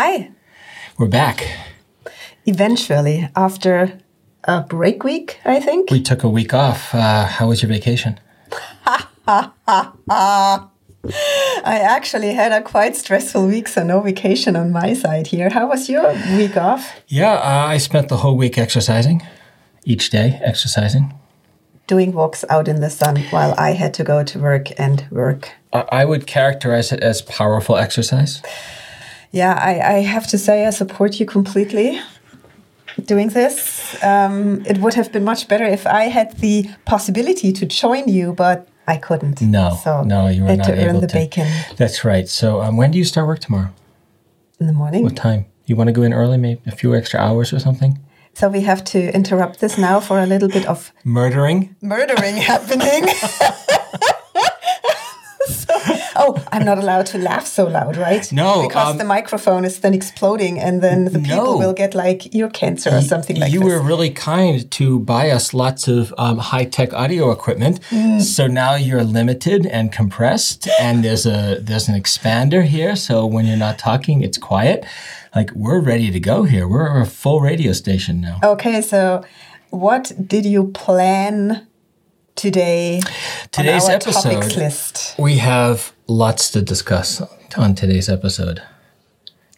Hi. We're back. Eventually, after a break week, I think. We took a week off. Uh, how was your vacation? I actually had a quite stressful week, so no vacation on my side here. How was your week off? Yeah, uh, I spent the whole week exercising, each day exercising. Doing walks out in the sun while I had to go to work and work. I would characterize it as powerful exercise. Yeah, I, I have to say I support you completely doing this. Um, it would have been much better if I had the possibility to join you, but I couldn't. No, so no, you were had not to earn able the to. bacon That's right. So, um, when do you start work tomorrow? in the morning. What time? You want to go in early, maybe a few extra hours or something? So we have to interrupt this now for a little bit of Murdering? murdering happening. So- oh, I'm not allowed to laugh so loud, right? No, because um, the microphone is then exploding, and then the people No. will get like ear cancer or something like that. you this. were really kind to buy us lots of um, high tech audio equipment. Mm. So now you're limited and compressed, and there's a there's an expander here. So when you're not talking, it's quiet. Like we're ready to go here. We're a full radio station now. Okay, so what did you plan today? Today's episode- topics list. We have lots to discuss on today's episode.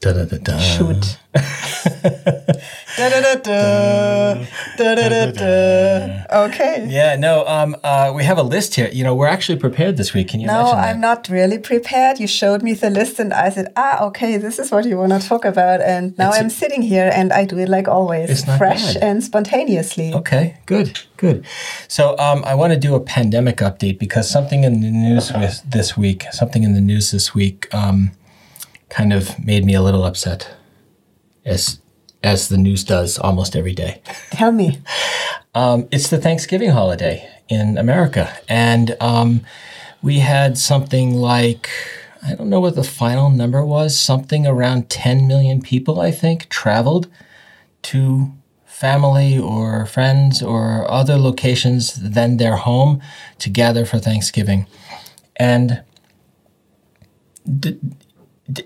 Da da da da. Shoot. da, da, da, da, da, da, da, da. Okay. Yeah, no. Um, uh, we have a list here. You know, we're actually prepared this week. Can you No? I'm not really prepared. You showed me the list, and I said, "Ah, okay, this is what you want to talk about." And now It's- I'm sitting here, and I do it like always, It's not fresh bad. and spontaneously. Okay, good, good. So um, I want to do a pandemic update because something in the news with this week, something in the news this week, um, kind of made me a little upset, as as the news does almost every day. Tell me. Um, it's the Thanksgiving holiday in America, and um, we had something like I don't know what the final number was, something around 10 million people, I think, traveled to family or friends or other locations than their home to gather for Thanksgiving. And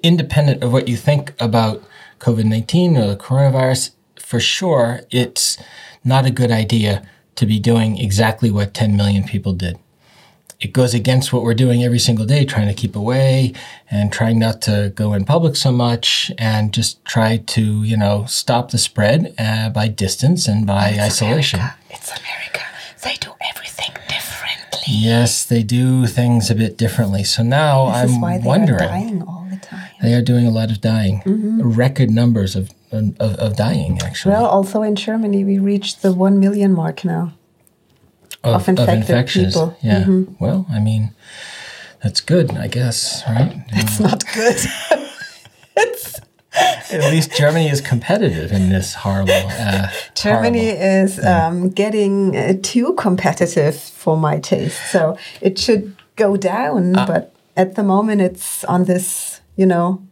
independent of what you think about COVID 19 or the coronavirus, for sure, it's not a good idea to be doing exactly what 10 million people did. It goes against what we're doing every single day, trying to keep away and trying not to go in public so much and just try to, you know, stop the spread uh, by distance and by isolation. America. It's America. They do everything differently. Yes, they do things a bit differently. So now This I'm is why they wondering. They are doing a lot of dying, Mm-hmm. record numbers of, of, of dying, actually. Well, also in Germany, we reached the one million mark now. of infected people. Mm-hmm. Yeah. Well, I mean, that's good, I guess, right? It's not good. it's At least Germany is competitive in this horrible. Uh, Germany horrible- is um, getting uh, too competitive for my taste. So it should go down, Ah. but at the moment it's on this, you know,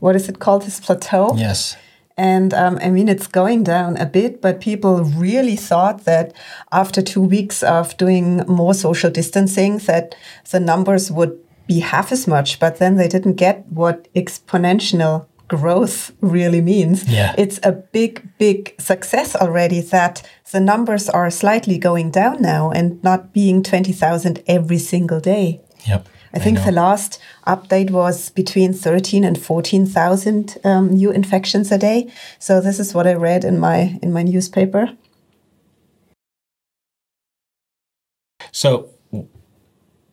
what is it called? This plateau. Yes. And um, I mean, it's going down a bit, but people really thought that after two weeks of doing more social distancing, that the numbers would be half as much. But then they didn't get what exponential growth really means. Yeah. It's a big, big success already that the numbers are slightly going down now and not being 20,000 every single day. Yep. I think know. the last update was between 13 and 14,000 um, new infections a day. So this is what I read in my in my newspaper. So,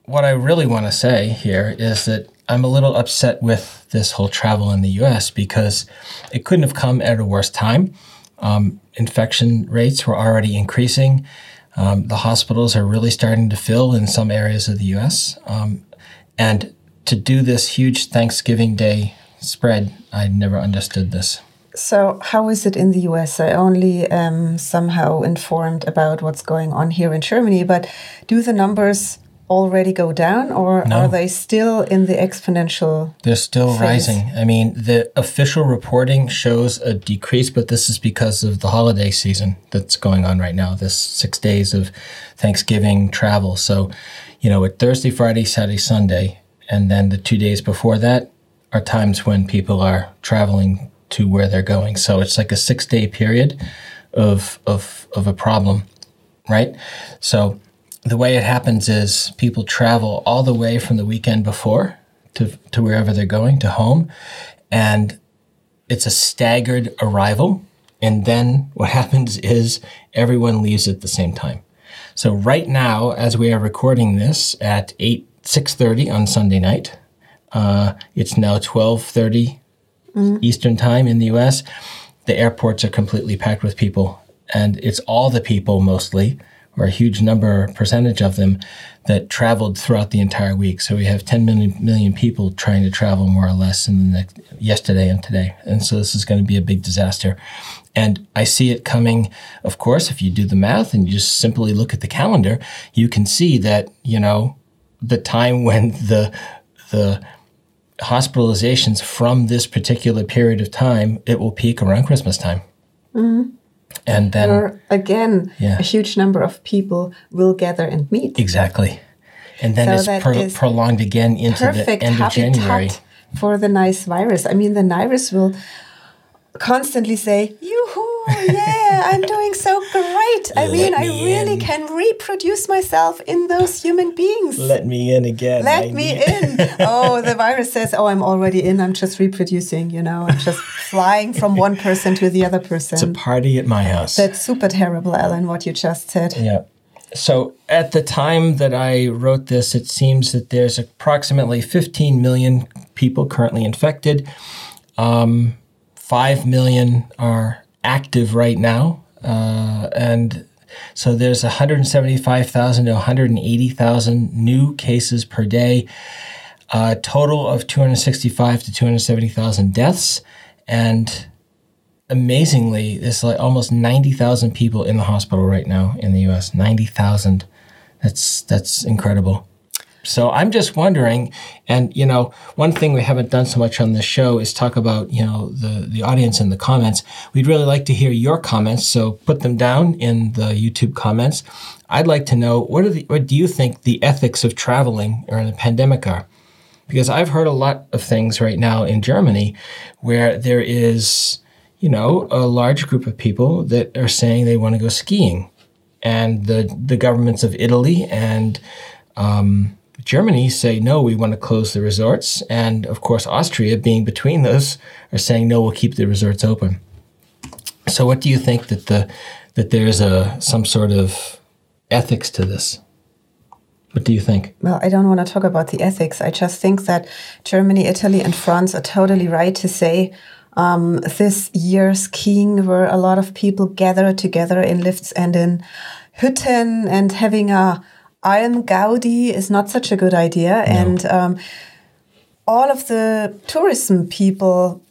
what I really want to say here is that I'm a little upset with this whole travel in the US because it couldn't have come at a worse time. Um, infection rates were already increasing. Um, the hospitals are really starting to fill in some areas of the US. Um, and to do this huge Thanksgiving Day spread, I never understood this. So how is it in the US? I only am somehow informed about what's going on here in Germany, but do the numbers already go down or No. are they still in the exponential? They're still phase. rising. I mean, the official reporting shows a decrease, but this is because of the holiday season that's going on right now, this six days of Thanksgiving travel. So, you know, at Thursday, Friday, Saturday, Sunday, and then the two days before that are times when people are traveling to where they're going. So it's like a six day period of, of, of a problem, right? So the way it happens is people travel all the way from the weekend before to, to wherever they're going, to home. And it's a staggered arrival. And then what happens is everyone leaves at the same time. So right now, as we are recording this at 8, 6.30 on Sunday night, uh, it's now 12.30 mm. Eastern time in the U.S. The airports are completely packed with people. And it's all the people mostly or a huge number percentage of them that traveled throughout the entire week. So we have 10 million, million people trying to travel more or less in the next, yesterday and today. And so this is going to be a big disaster. And I see it coming, of course, if you do the math and you just simply look at the calendar, you can see that, you know, the time when the, the, hospitalizations from this particular period of time, it will peak around Christmas time. Mm-hmm and then Where, again yeah. a huge number of people will gather and meet. Exactly. And then so it's pro- prolonged again into the end of january. for the nice virus. I mean the virus will constantly say yoo-hoo yeah i'm doing so great. I mean me i really in. can reproduce myself in those human beings. Let me in again let I me in. Oh the virus says oh i'm already in. I'm just reproducing you know. I'm just flying from one person to the other person. It's a party at my house. That's super terrible ellen what you just said. Yeah. So at the time that I wrote this, it seems that there's approximately 15 million people currently infected. Um, 5 million are active right now. Uh, and so there's 175,000 to 180,000 new cases per day, a total of 265 to 270,000 deaths. And amazingly, there's like almost 90,000 people in the hospital right now in the US. 90,000. That's, that's incredible. So I'm just wondering, and you know, one thing we haven't done so much on this show is talk about you know the the audience in the comments. We'd really like to hear your comments, so put them down in the YouTube comments. I'd like to know what are the what do you think the ethics of traveling during the pandemic are? Because I've heard a lot of things right now in Germany where there is you know a large group of people that are saying they want to go skiing, and the the governments of Italy and um, Germany say, no, we want to close the resorts. And of course, Austria, being between those, are saying, no, we'll keep the resorts open. So, what do you think that the that there's a some sort of ethics to this? What do you think? Well, I don't want to talk about the ethics. I just think that Germany, Italy, and France are totally right to say um, this year skiing, where a lot of people gather together in lifts and in hütten and having a Alm Gaudi is not such a good idea. No. And um, all of the tourism people,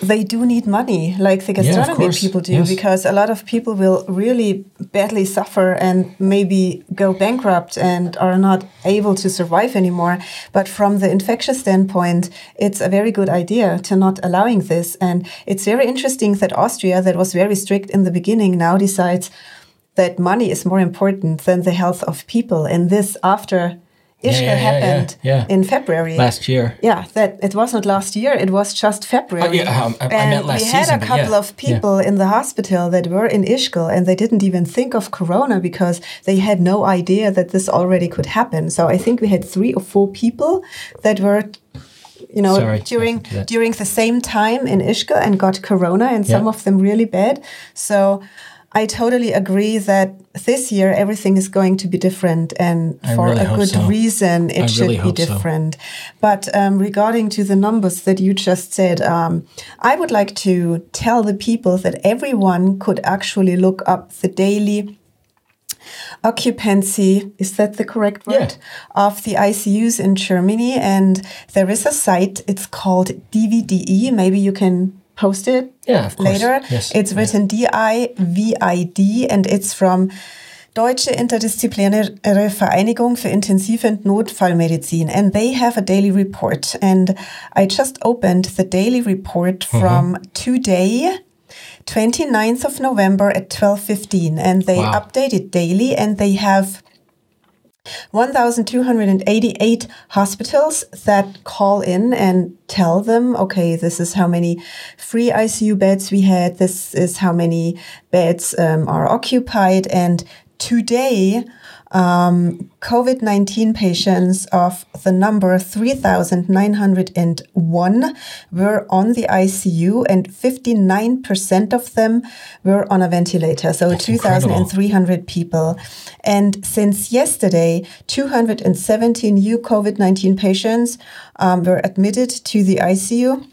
they do need money, like the gastronomy yeah, people do, yes. because a lot of people will really badly suffer and maybe go bankrupt and are not able to survive anymore. But from the infectious standpoint, it's a very good idea to not allowing this. And it's very interesting that Austria, that was very strict in the beginning, now decides that money is more important than the health of people. And this after Ischgl yeah, yeah, happened yeah, in February last year. Yeah, that it was not last year; it was just February. Oh, yeah, um, I, and I meant last we had season, a couple of people in the hospital that were in Ischgl, and they didn't even think of Corona because they had no idea that this already could happen. So I think we had three or four people that were you know, Sorry, during during the same time in Ischgl and got corona, and some of them really bad. So I totally agree that this year everything is going to be different, and for really a good so. reason, it I should really be different. So. But um, regarding to the numbers that you just said, um, I would like to tell the people that everyone could actually look up the daily occupancy is that the correct word yeah. of the ICUs in Germany and there is a site it's called DVDE maybe you can post it yeah, later. Yes. It's written D-I-V-I-D and it's from Deutsche Interdisziplinäre Vereinigung für Intensiv- und Notfallmedizin, and they have a daily report. And I just opened the daily report mm-hmm. from mm -hmm. today, 29th of November at 12.15, and they wow. update it daily, and they have 1,288 hospitals that call in and tell them, okay, this is how many free ICU beds we had, this is how many beds um, are occupied. And today, um, COVID 19 patients of the number 3,901 were on the ICU, and 59% of them were on a ventilator. So 2,300 people. And since yesterday, 270 new COVID 19 patients um, were admitted to the ICU.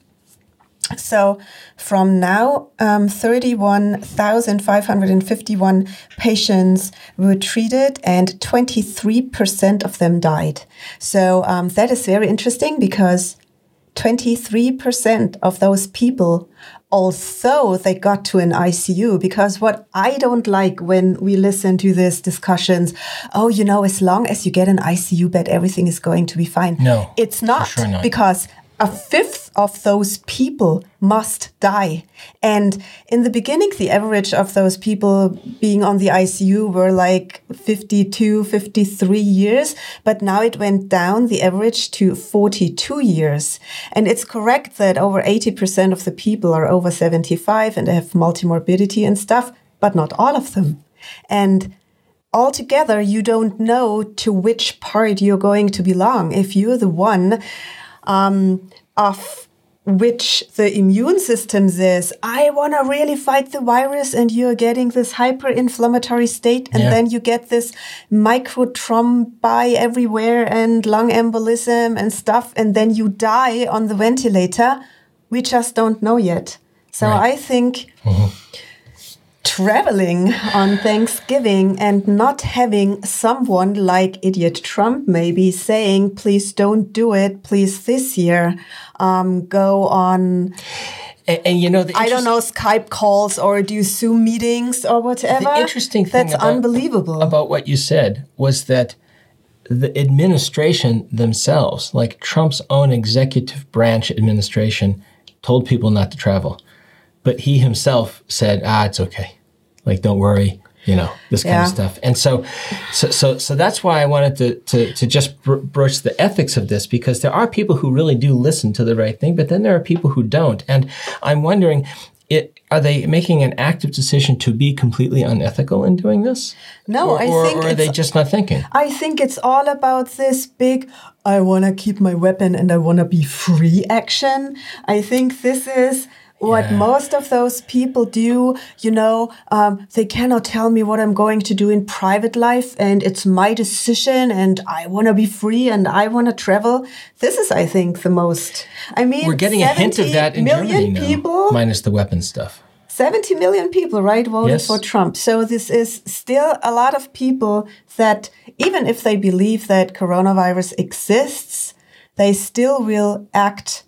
So from now, um, 31,551 patients were treated and 23% of them died. So um, that is very interesting because 23% of those people, although they got to an ICU, because what I don't like when we listen to these discussions, oh, you know, as long as you get an ICU bed, everything is going to be fine. No. It's not, sure not. because a fifth of those people must die. And in the beginning, the average of those people being on the ICU were like 52, 53 years. But now it went down the average to 42 years. And it's correct that over 80% of the people are over 75 and have multimorbidity and stuff, but not all of them. And altogether, you don't know to which part you're going to belong. If you're the one um, of which the immune system says, I want to really fight the virus, and you're getting this hyper-inflammatory state, and Yeah. then you get this micro microthrombi everywhere and lung embolism and stuff, and then you die on the ventilator. We just don't know yet. So Right. I think traveling on Thanksgiving and not having someone like idiot Trump maybe saying, please don't do it, please this year, um, go on, And, and you know, the I don't know, Skype calls or do Zoom meetings or whatever. The interesting thing That's about- unbelievable. about what you said was that the administration themselves, like Trump's own executive branch administration, told people not to travel. But he himself said, ah, it's okay. Like, don't worry, you know, this kind Yeah. of stuff. And so, so, so, so that's why I wanted to, to, to just br- broach the ethics of this because there are people who really do listen to the right thing, but then there are people who don't. And I'm wondering, it, are they making an active decision to be completely unethical in doing this? No, or, I or, think or are they just not thinking? I think it's all about this big, I want to keep my weapon and I want to be free action. I think this is what Yeah. most of those people do. You know, um, they cannot tell me what I'm going to do in private life and it's my decision and I want to be free and I want to travel. This is, I think, the most. I mean, We're getting a hint of that in Germany now, people. minus the weapon stuff. 70 million people, right, voted Yes. for Trump. So this is still a lot of people that, even if they believe that coronavirus exists, they still will act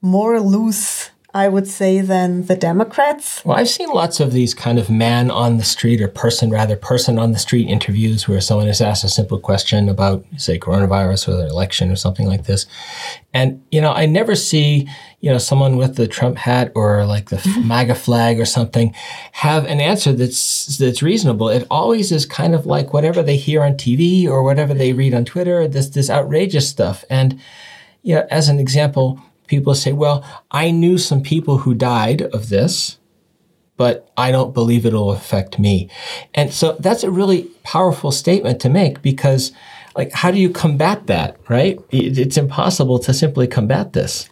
more loose, I would say, than the Democrats. Well, I've seen lots of these kind of man on the street or person, rather, person on the street interviews where someone is asked a simple question about, say, coronavirus or the election or something like this. And, you know, I never see, you know, someone with the Trump hat or like the mm-hmm. MAGA flag or something have an answer that's, that's reasonable. It always is kind of like whatever they hear on TV or whatever they read on Twitter, this, this outrageous stuff. And, you know, as an example, people say, well, I knew some people who died of this, but I don't believe it'll affect me. And so that's a really powerful statement to make because, like, how do you combat that, right? It's impossible to simply combat this.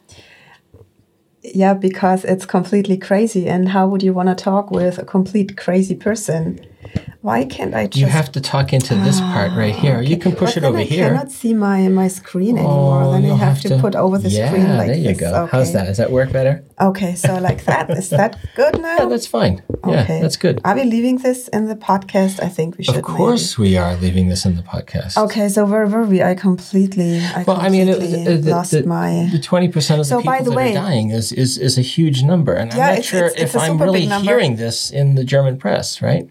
Yeah, because it's completely crazy. And how would you want to talk with a complete crazy person? Why can't I just? You have to talk into this part right here. Ah, you can push But it over I here. cannot see my, my screen anymore. Oh, then I you'll have, to, put over the yeah, screen like there you this. go. How's Okay. that? Does that work better? Okay, so like that. Is that good now? Yeah, that's fine. Yeah, okay. that's good. Are we leaving this in the podcast? I think we should. Of course, we are leaving this in the podcast. Okay, so where were we? I completely, I Well, I mean, it- completely the- the- lost the- my. the twenty percent of the So, people by the that way- are dying is, is is a huge number, and Yeah, I'm not it's- sure it's- it's if a I'm really hearing this in the German press. Right?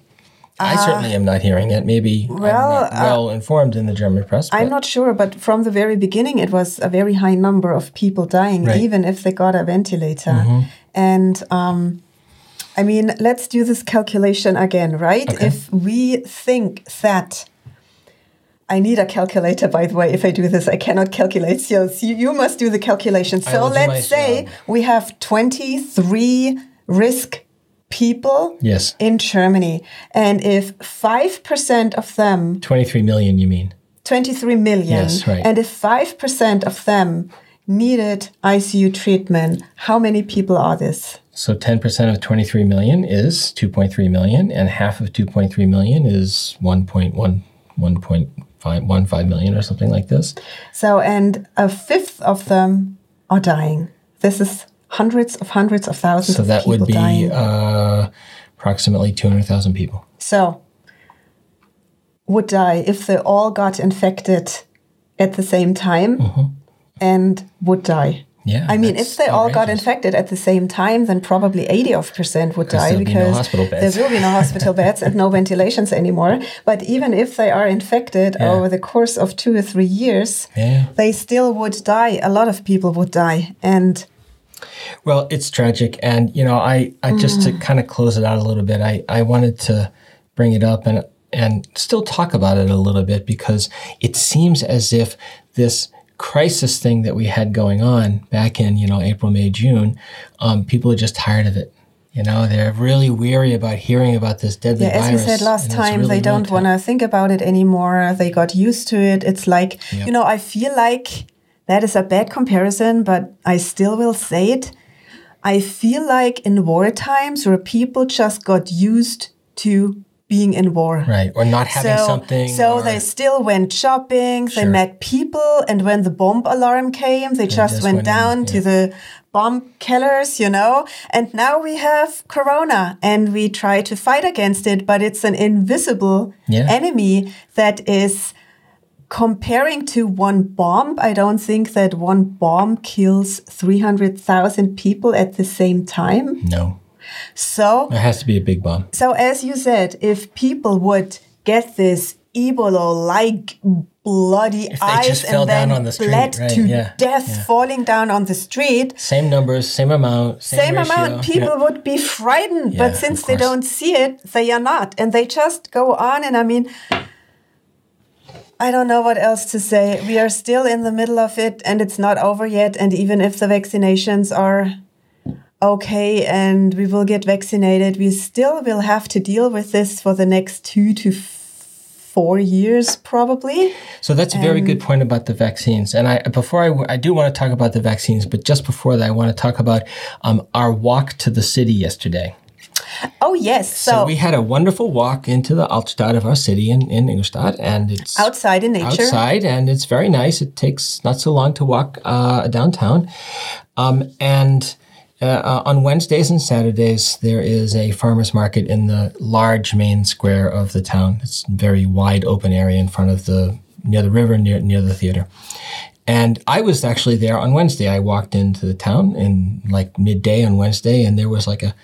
I certainly am not hearing it. Maybe Uh, well, not uh, informed in the German press. I'm not sure, but from the very beginning, it was a very high number of people dying, Right. Mm-hmm. even if they got a ventilator. And um, I mean, let's do this calculation again, right? Okay. If we think that I need a calculator, by the way. If I do this, I cannot calculate. So you, must do the calculation. So will do my let's say we have 23 risk people Yes. in Germany. And if 5% of them, 23 million, you mean? 23 million, Yes, right. and if 5% of them needed ICU treatment, how many people are this? So 10% of 23 million is 2.3 million, and half of 2.3 million is 1.1, 1.5 million or something like this. So, and a fifth of them are dying. This is hundreds of hundreds of thousands So of that would be uh, approximately 200,000 people. so, would die if they all got infected at the same time and would die. Mm-hmm. Yeah. I mean, if they all got infected at the same time, then probably 80 of percent would die there'll be no because beds. there will be no hospital beds and no ventilations anymore. But even if they are infected Yeah. over the course of two or three years, Yeah. they still would die. A lot of people would die. And Well, it's tragic, and you know, I, I just to kind of close it out a little bit, I, I wanted to bring it up and and still talk about it a little bit because it seems as if this crisis thing that we had going on back in you know April, May, June, um, people are just tired of it. You know, they're really weary about hearing about this deadly yeah, as virus. you said last time, really, they don't want to think about it anymore. They got used to it. It's like, Yep. you know, I feel like that is a bad comparison, but I still will say it. I feel like in war times where people just got used to being in war. right or not having so, something. So or- they still went shopping, they met people, and when the bomb alarm came, they just, just went, went in, down to the bomb killers, you know. And now we have Corona, and we try to fight against it, but it's an invisible Yeah. enemy that is comparing to one bomb. I don't think that one bomb kills 300,000 people at the same time. no, So it has to be a big bomb. so, as you said, if people would get this Ebola-like bloody they eyes and then the street, bled right, to yeah, death yeah. falling down on the street, Same numbers, same amount, same, same amount yeah. people would be frightened. Yeah, but since they don't see it, they are not, and they just go on. And I mean. I don't know what else to say. We are still in the middle of it and it's not over yet. And even if the vaccinations are okay and we will get vaccinated, we still will have to deal with this for the next two to four years, probably. So that's a very good point about the vaccines. And I before I, I do want to talk about the vaccines, but just before that, I want to talk about um, our walk to the city yesterday. Oh, yes. So, So we had a wonderful walk into the Altstadt of our city in, in Ingolstadt, and it's outside in nature. outside, and it's very nice. It takes not so long to walk uh, downtown. Um, and uh, uh, on Wednesdays and Saturdays, there is a farmers market in the large main square of the town. It's a very wide open area in front of the near the river, near near the theater. And I was actually there on Wednesday. I walked into the town in like midday on Wednesday, and there was like a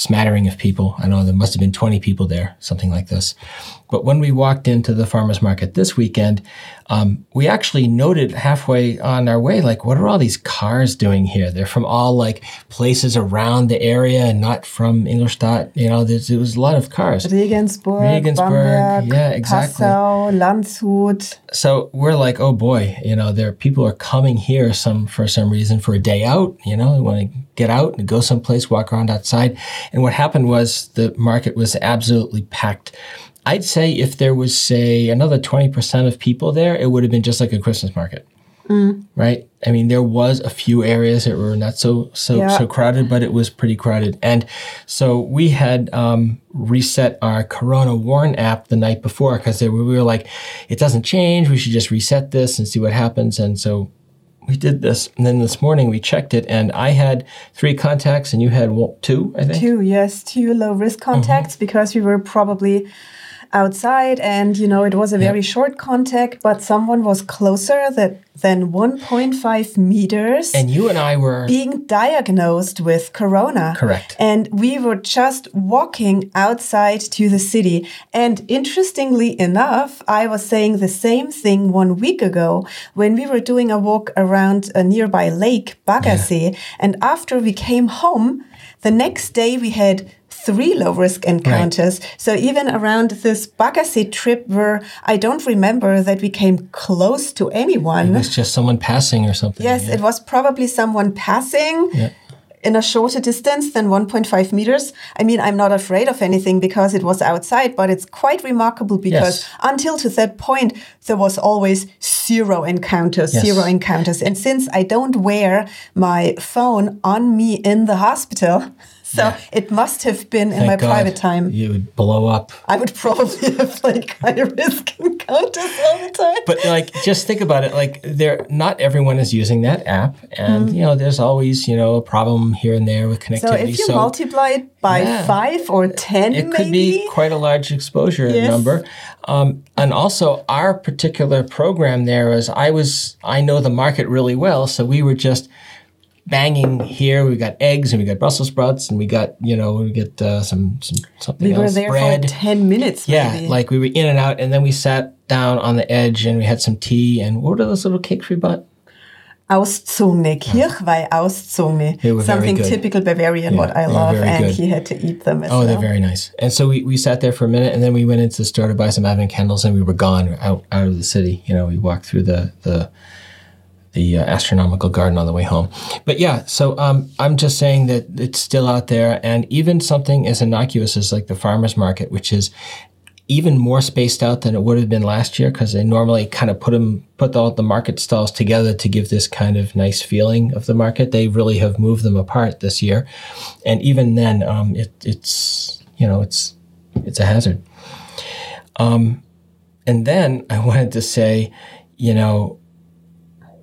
smattering of people. I know, there must have been 20 people there, something like this. But when we walked into the farmer's market this weekend, um, we actually noted halfway on our way, like, what are all these cars doing here? They're from all like places around the area and not from Ingolstadt. You know, there's, there was a lot of cars. Regensburg, Regensburg, Bamberg, yeah, exactly. Passau, Landshut. so we're like, oh boy, you know, there are, people are coming here some for some reason for a day out. You know, they want to get out and go someplace, walk around outside. And what happened was the market was absolutely packed. I'd say if there was say another twenty percent of people there, it would have been just like a Christmas market. Right. I mean, there was a few areas that were not so so Yeah. so crowded, but it was pretty crowded. And so we had um, reset our Corona Warn app the night before because we were like, it doesn't change. We should just reset this and see what happens. And so we did this. And then this morning we checked it, and I had three contacts, and you had one, two, I think. Two, yes, two low risk contacts because we were probably outside and you know it was a very short contact but someone was closer that, than 1.5 meters And you and I were being diagnosed with corona. Correct. And we were just walking outside to the city. And interestingly enough, I was saying the same thing one week ago when we were doing a walk around a nearby lake, Baggersee. And after we came home, the next day we had three low risk encounters. So even around this Baggersee trip where I don't remember that we came close to anyone. It was just someone passing or something. Yes, yeah. it was probably someone passing. Yeah. In a shorter distance than 1.5 meters. I mean, I'm not afraid of anything because it was outside, but it's quite remarkable because Yes. until to that point, there was always zero encounters, Yes. zero encounters. And since I don't wear my phone on me in the hospital, so Yeah. it must have been in my God private time. You would blow up. I would probably have like high risk encounters all the time. But like, just think about it. Like, there, not everyone is using that app, and you know, there's always you know a problem here and there with connectivity. Mm. so if you multiply it by Yeah. five or ten, it maybe could be quite a large exposure Yes. number. Um, and also, our particular program there is I was I know the market really well, so we were just banging here. We got eggs and we got Brussels sprouts and we got you know we get uh, some some something we were else, there bread. for ten minutes. yeah, maybe. like we were in and out, and then we sat down on the edge and we had some tea. And what are those little cakes we bought? Auszogne, Kirchweih were very Something typical Bavarian, what I love, and good. he had to eat them as Oh, well. they're very nice. And so we, we sat there for a minute, and then we went into the store to buy some advent candles, and we were gone out out of the city. You know, we walked through the the the uh, astronomical garden on the way home. But yeah, so um, I'm just saying that it's still out there, and even something as innocuous as like the farmers market, which is even more spaced out than it would have been last year because they normally kind of put them put all the market stalls together to give this kind of nice feeling of the market. They really have moved them apart this year, and even then, um, it, it's you know it's it's a hazard. Um, and then I wanted to say, you know,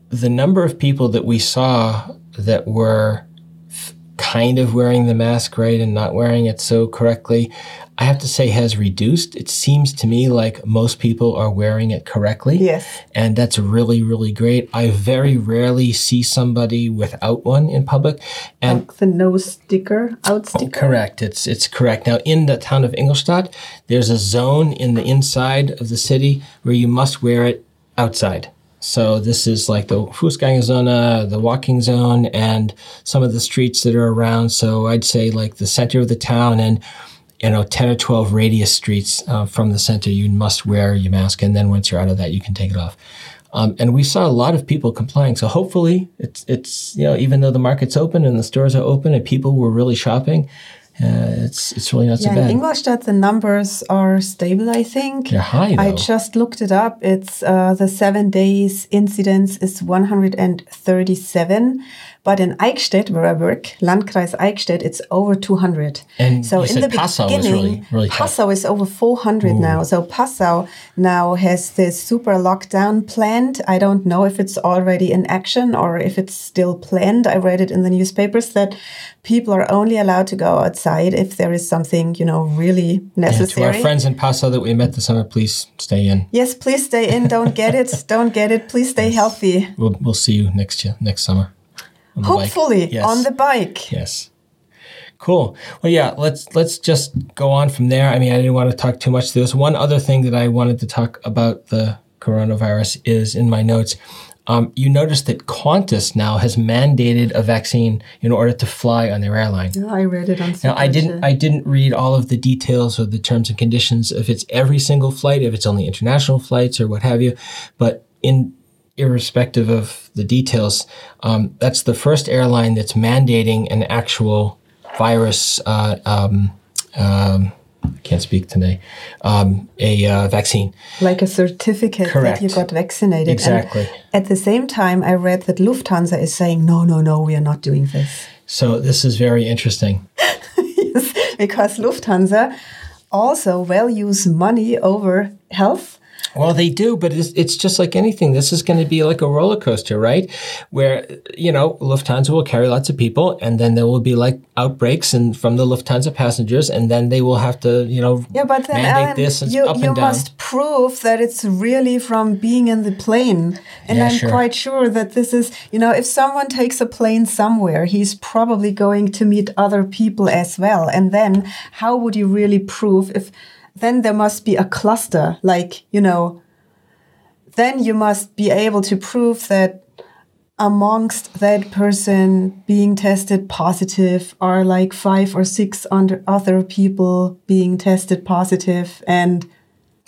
the number of people that we saw that were f- kind of wearing the mask right and not wearing it so correctly, I have to say has reduced. It seems to me like most people are wearing it correctly. Yes. And that's really, really great. I very rarely see somebody without one in public. And Like the nose sticker, out oh, sticker. Correct. It's it's correct. Now, in the town of Ingolstadt, there's a zone in the inside of the city where you must wear it outside. So this is like the Fußgängerzone, the walking zone, and some of the streets that are around. So I'd say like the center of the town and you know 10 or 12 radius streets uh, from the center you must wear your mask. And then once you're out of that you can take it off. Um, and we saw a lot of people complying. So hopefully it's it's you know even though the market's open and the stores are open and people were really shopping uh, it's it's really not so Yeah, in bad Ingolstadt, the numbers are stable, I think. they're high I just looked it up. It's uh, the seven days incidence is 137. But in Eichstätt, where I work, Landkreis Eichstätt, it's over 200. And so in the Passau beginning, really- really tough. Passau is over 400 now. So Passau now has this super lockdown planned. I don't know if it's already in action or if it's still planned. I read it in the newspapers that people are only allowed to go outside if there is something, you know, really necessary. Yeah, to our friends in Passau that we met this summer please stay in Yes, please stay in. Don't get it. Don't get it. Please stay healthy. we'll, we'll see you next year next summer on. Hopefully Yes. on the bike. Yes. Cool. Well, yeah. Let's let's just go on from there. I mean, I didn't want to talk too much. There was one other thing that I wanted to talk about the coronavirus is in my notes. Um, you notice that Qantas now has mandated a vaccine in order to fly on their airline. I read it on. Now, I didn't I didn't read all of the details or the terms and conditions if it's every single flight, if it's only international flights or what have you, but in irrespective of the details, um, that's the first airline that's mandating an actual virus. Uh, um, um, I can't speak today. Um, a uh, vaccine. like a certificate Correct. that you got vaccinated. And Exactly. at the same time, I read that Lufthansa is saying, no, no, no, we are not doing this. So this is very interesting. yes, because Lufthansa also values money over health. Well, they do, but it's, it's just like anything. This is going to be like a roller coaster, right? Where, you know, Lufthansa will carry lots of people and then there will be like outbreaks and from the Lufthansa passengers and then they will have to, you know, Yeah, but then mandate Alan, this and you, up you and down. must prove that it's really from being in the plane. And Yeah, I'm sure. quite sure that this is, you know, if someone takes a plane somewhere, he's probably going to meet other people as well. And then how would you really prove if then there must be a cluster, like, you know, then you must be able to prove that amongst that person being tested positive are like five or six under other people being tested positive and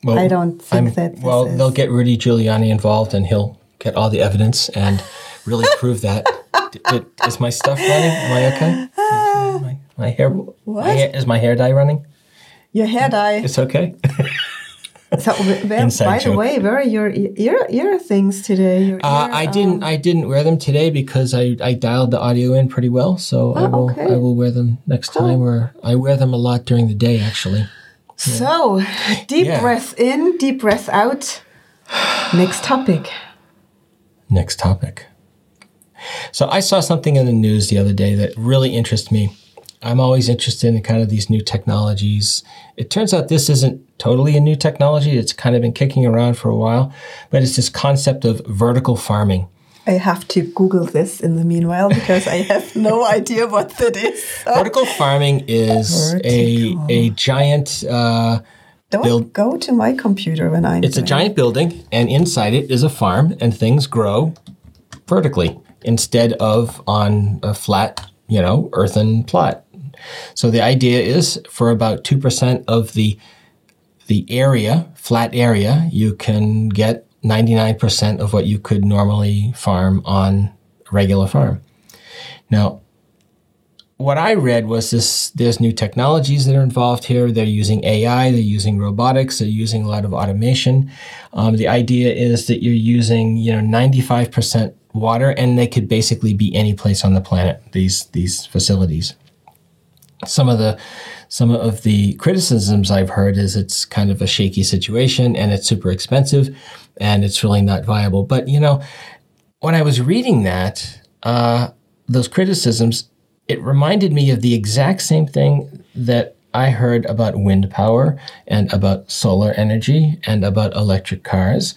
Well, I don't think I'm- that well, is- they'll get Rudy Giuliani involved, and he'll get all the evidence and really prove that. D- d- is my stuff running? Am I okay? Is my, my hair. My hair, is my hair dye running? Your hair dye. It's okay. So, where, Inside by the way, where are your ear ear things today? Uh, ear, I didn't. I didn't wear them today because I, I dialed the audio in pretty well. So I Oh, will. okay. I will wear them next time. Or I wear them a lot during the day, actually. So, deep Yeah. breath in, deep breath out. Next topic. Next topic. So I saw something in the news the other day that really interests me. I'm always interested in kind of these new technologies. It turns out this isn't totally a new technology. It's kind of been kicking around for a while, but it's this concept of vertical farming. I have to Google this in the meanwhile because I have no idea what that is. Vertical farming is a a giant. Uh, don't build- go to my computer when I'm. It's a doing giant building, and inside it is a farm, and things grow vertically instead of on a flat, you know, earthen plot. So the idea is for about two percent of the the area, flat area, you can get ninety nine percent of what you could normally farm on a regular farm. Now, what I read was this there's new technologies that are involved here. They're using AI, they're using robotics, they're using a lot of automation. Um, the idea is that you're using, you know, 95% water and they could basically be any place on the planet, these these facilities. Some of the some of the criticisms I've heard is it's kind of a shaky situation and it's super expensive and it's really not viable. But you know, when I was reading that, uh, those criticisms, it reminded me of the exact same thing that I heard about wind power and about solar energy and about electric cars.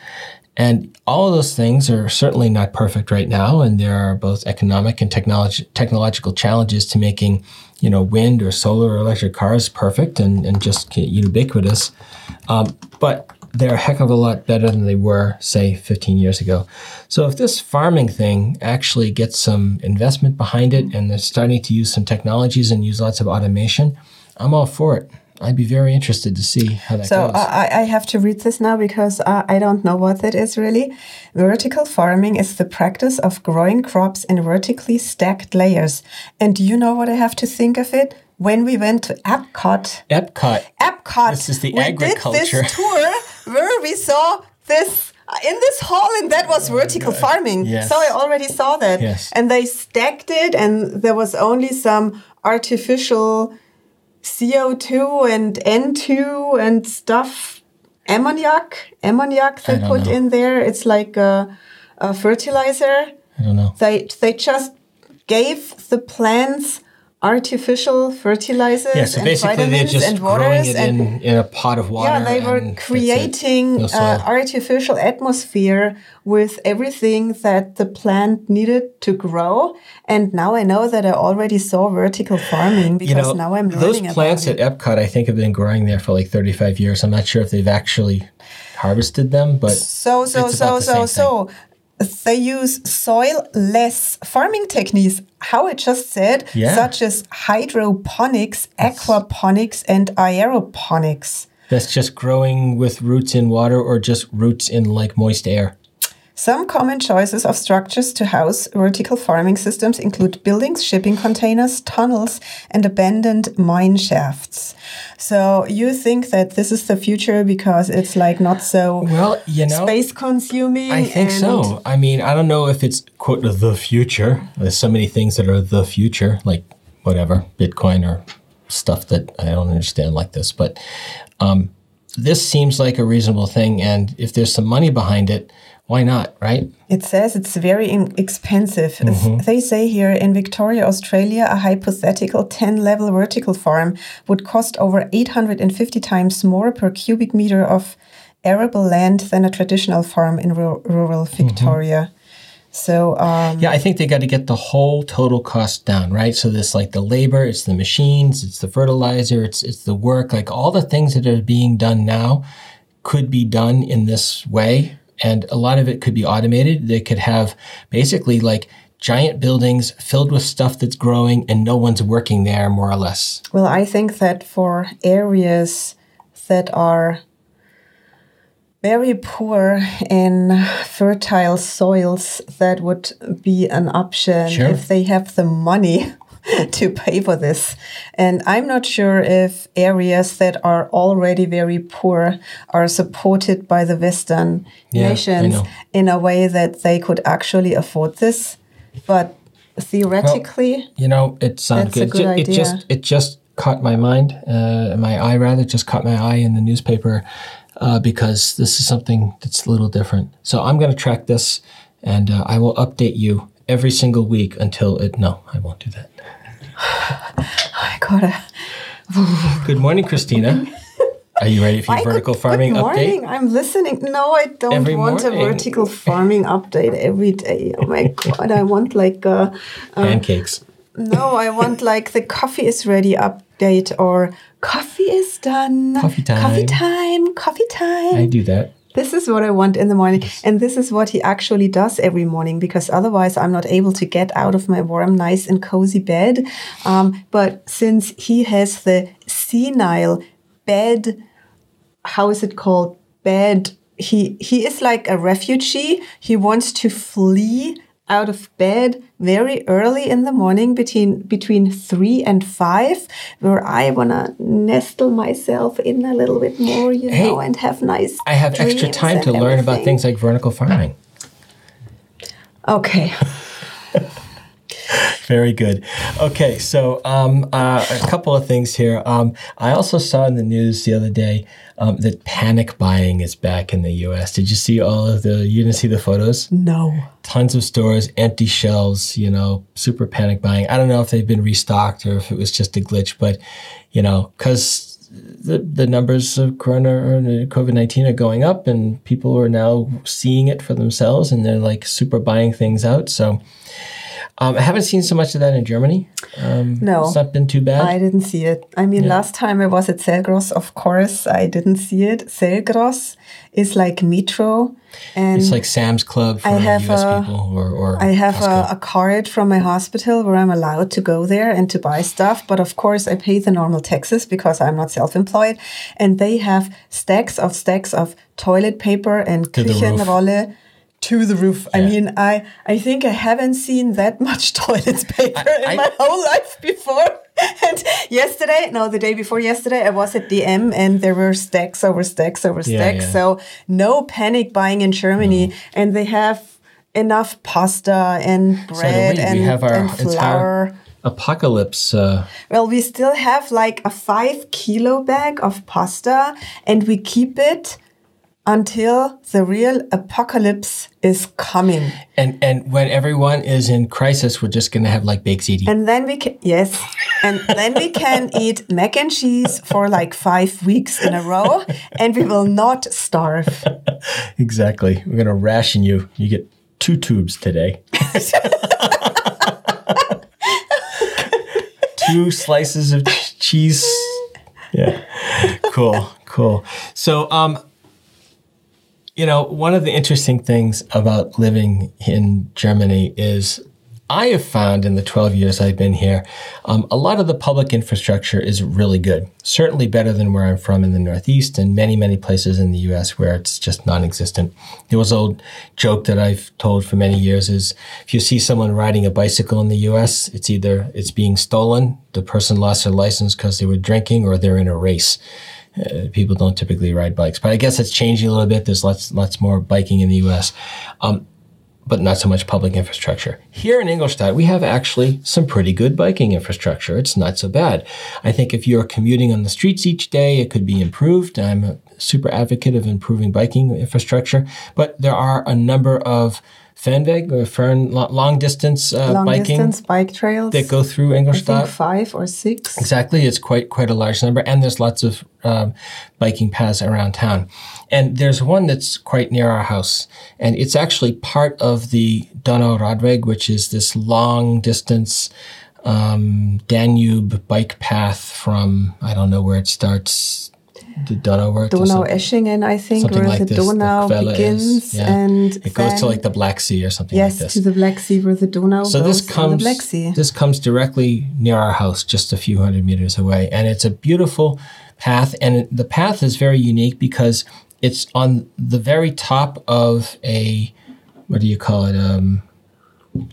And all of those things are certainly not perfect right now, and there are both economic and technology, technological challenges to making, you know, wind or solar or electric cars perfect and, and just ubiquitous. Um, but they're a heck of a lot better than they were, say, 15 years ago. So if this farming thing actually gets some investment behind it and they're starting to use some technologies and use lots of automation, I'm all for it. I'd be very interested to see how that So goes. I, I have to read this now because uh, I don't know what that is really. Vertical farming is the practice of growing crops in vertically stacked layers. And do you know what I have to think of it? When we went to Epcot, Epcot. Epcot, This is the we agriculture. did this tour where we saw this uh, in this hall, and that was vertical farming. Oh Yes. So I already saw that. Yes. And they stacked it, and there was only some artificial CO2 and N2 and stuff, ammoniac, ammoniac they put know. in there. It's like a, a fertilizer. I don't know. They they just gave the plants artificial fertilizers Yeah, so and basically vitamins just and waters it and in, in a pot of water. yeah, they were and that's it. creating No uh, artificial atmosphere with everything that the plant needed to grow. And now I know that I already saw vertical farming because you know, now I'm learning those plants at Epcot, I think, have been growing there for like 35 years. I'm not sure if they've actually harvested them, but So, so, so, so, so. They use soil less farming techniques, how I just said, Yeah. such as hydroponics, aquaponics, and aeroponics. that's just growing with roots in water or just roots in like moist air. Some common choices of structures to house vertical farming systems include buildings, shipping containers, tunnels, and abandoned mine shafts. So you think that this is the future because it's like not so Well, you know, space consuming? I think so. I mean, I don't know if it's quote the future. There's so many things that are the future, like whatever Bitcoin or stuff that I don't understand like this. But um, this seems like a reasonable thing, and if there's some money behind it, why not? Right? It says it's very expensive. Mm-hmm. They say here in Victoria, Australia, a hypothetical 10 level vertical farm would cost over 850 times more per cubic meter of arable land than a traditional farm in ru- rural Mm-hmm. Victoria. So, um, Yeah, I think they got to get the whole total cost down, right? So this like the labor, it's the machines, it's the fertilizer, it's it's the work, like all the things that are being done now could be done in this way and a lot of it could be automated. They could have basically like giant buildings filled with stuff that's growing and no one's working there, more or less. Well, I think that for areas that are very poor in fertile soils, that would be an option Sure. if they have the money to pay for this. And I'm not sure if areas that are already very poor are supported by the Western Yeah, nations in a way that they could actually afford this. But theoretically, You know, it sounds good. good It just it just caught my mind, uh, my eye rather, just caught my eye in the newspaper uh, because this is something that's a little different. So I'm going to track this, and uh, I will update you every single week until it. No, I won't do that. I gotta. Good morning, Christine. Are you ready for your vertical good, farming good morning. update? I'm listening. No, I don't Every want morning. a vertical farming update every day. Oh my god, I want like a, Pancakes. no, I want like the coffee is ready update or coffee is done. Coffee time. Coffee time. Coffee time. I do that. This is what I want in the morning. And this is what he actually does every morning because otherwise I'm not able to get out of my warm, nice, and cozy bed. Um, but since he has the senile bed, how is it called? Bed. He, he is like a refugee. He wants to flee out of bed very early in the morning between between three and five where i want to nestle myself in a little bit more you Hey, know and have nice I have extra time to learn about things like vertical farming. Okay. Very good. Okay, so um, uh, a couple of things here. Um, I also saw in the news the other day um, that panic buying is back in the U.S. Did you see all of the? You didn't see the photos? No. Tons of stores, empty shelves. You know, super panic buying. I don't know if they've been restocked or if it was just a glitch, but you know, because the the numbers of corona or COVID nineteen are going up, and people are now seeing it for themselves, and they're like super buying things out. So. Um, I haven't seen so much of that in Germany. Um, No. It's not been too bad. I didn't see it. I mean, last time I was at Selgros, of course, I didn't see it. Selgros is like Metro. And it's like Sam's Club for I have US a- people or, or I have a, a card from my hospital where I'm allowed to go there and to buy stuff. But of course, I pay the normal taxes because I'm not self employed. And they have stacks of stacks of toilet paper and. Küchenrolle to the roof. I mean, I, I think I haven't seen that much toilet paper in I- my whole life before. And yesterday, no, the day before yesterday, I was at DM and there were stacks over stacks over stacks. yeah. So no panic buying in Germany. And they have enough pasta and bread we. and, we have our and flour. apocalypse. Uh, Well, we still have like a five kilo bag of pasta and we keep it until the real apocalypse is coming. and and when everyone is in crisis, we're just gonna have like baked ziti. And then we can, yes, and then we can eat mac and cheese for like five weeks in a row and we will not starve. exactly. We're gonna ration you. You get two tubes today. two slices of cheese. Yeah. Cool. Cool. So, um, you know, one of the interesting things about living in Germany is I have found in the 12 years I've been here, um, a lot of the public infrastructure is really good. Certainly better than where I'm from in the Northeast and many, many places in the US where it's just non existent. There was an old joke that I've told for many years is if you see someone riding a bicycle in the US, it's either it's being stolen, the person lost their license because they were drinking, or they're in a race uh, people don't typically ride bikes. But I guess it's changing a little bit. There's lots lots more biking in the U.S., um, but not so much public infrastructure. Here in Ingolstadt, we have actually some pretty good biking infrastructure. It's not so bad. I think if you're commuting on the streets each day, it could be improved. I'm a super advocate of improving biking infrastructure, but there are a number of Fernweg or Fern long distance uh, Long biking distance bike trails. that go through I Ingolstadt. think five or six. Exactly, it's quite quite a large number, and there's lots of um, biking paths around town. And there's one that's quite near our house, and it's actually part of the Donau Radweg, which is this long distance um, Danube bike path from I don't know where it starts. The Donauwörth. or Donau Eschingen, I think, where like the this. the Donau is, begins, yeah. and it goes to like the Black Sea or something yes, like this. Yes, to the Black Sea, where the Donau so this comes the Black Sea. this comes directly near our house, just a few hundred meters away, and it's a beautiful path. And the path is very unique because it's on the very top of a what do you call it? Um,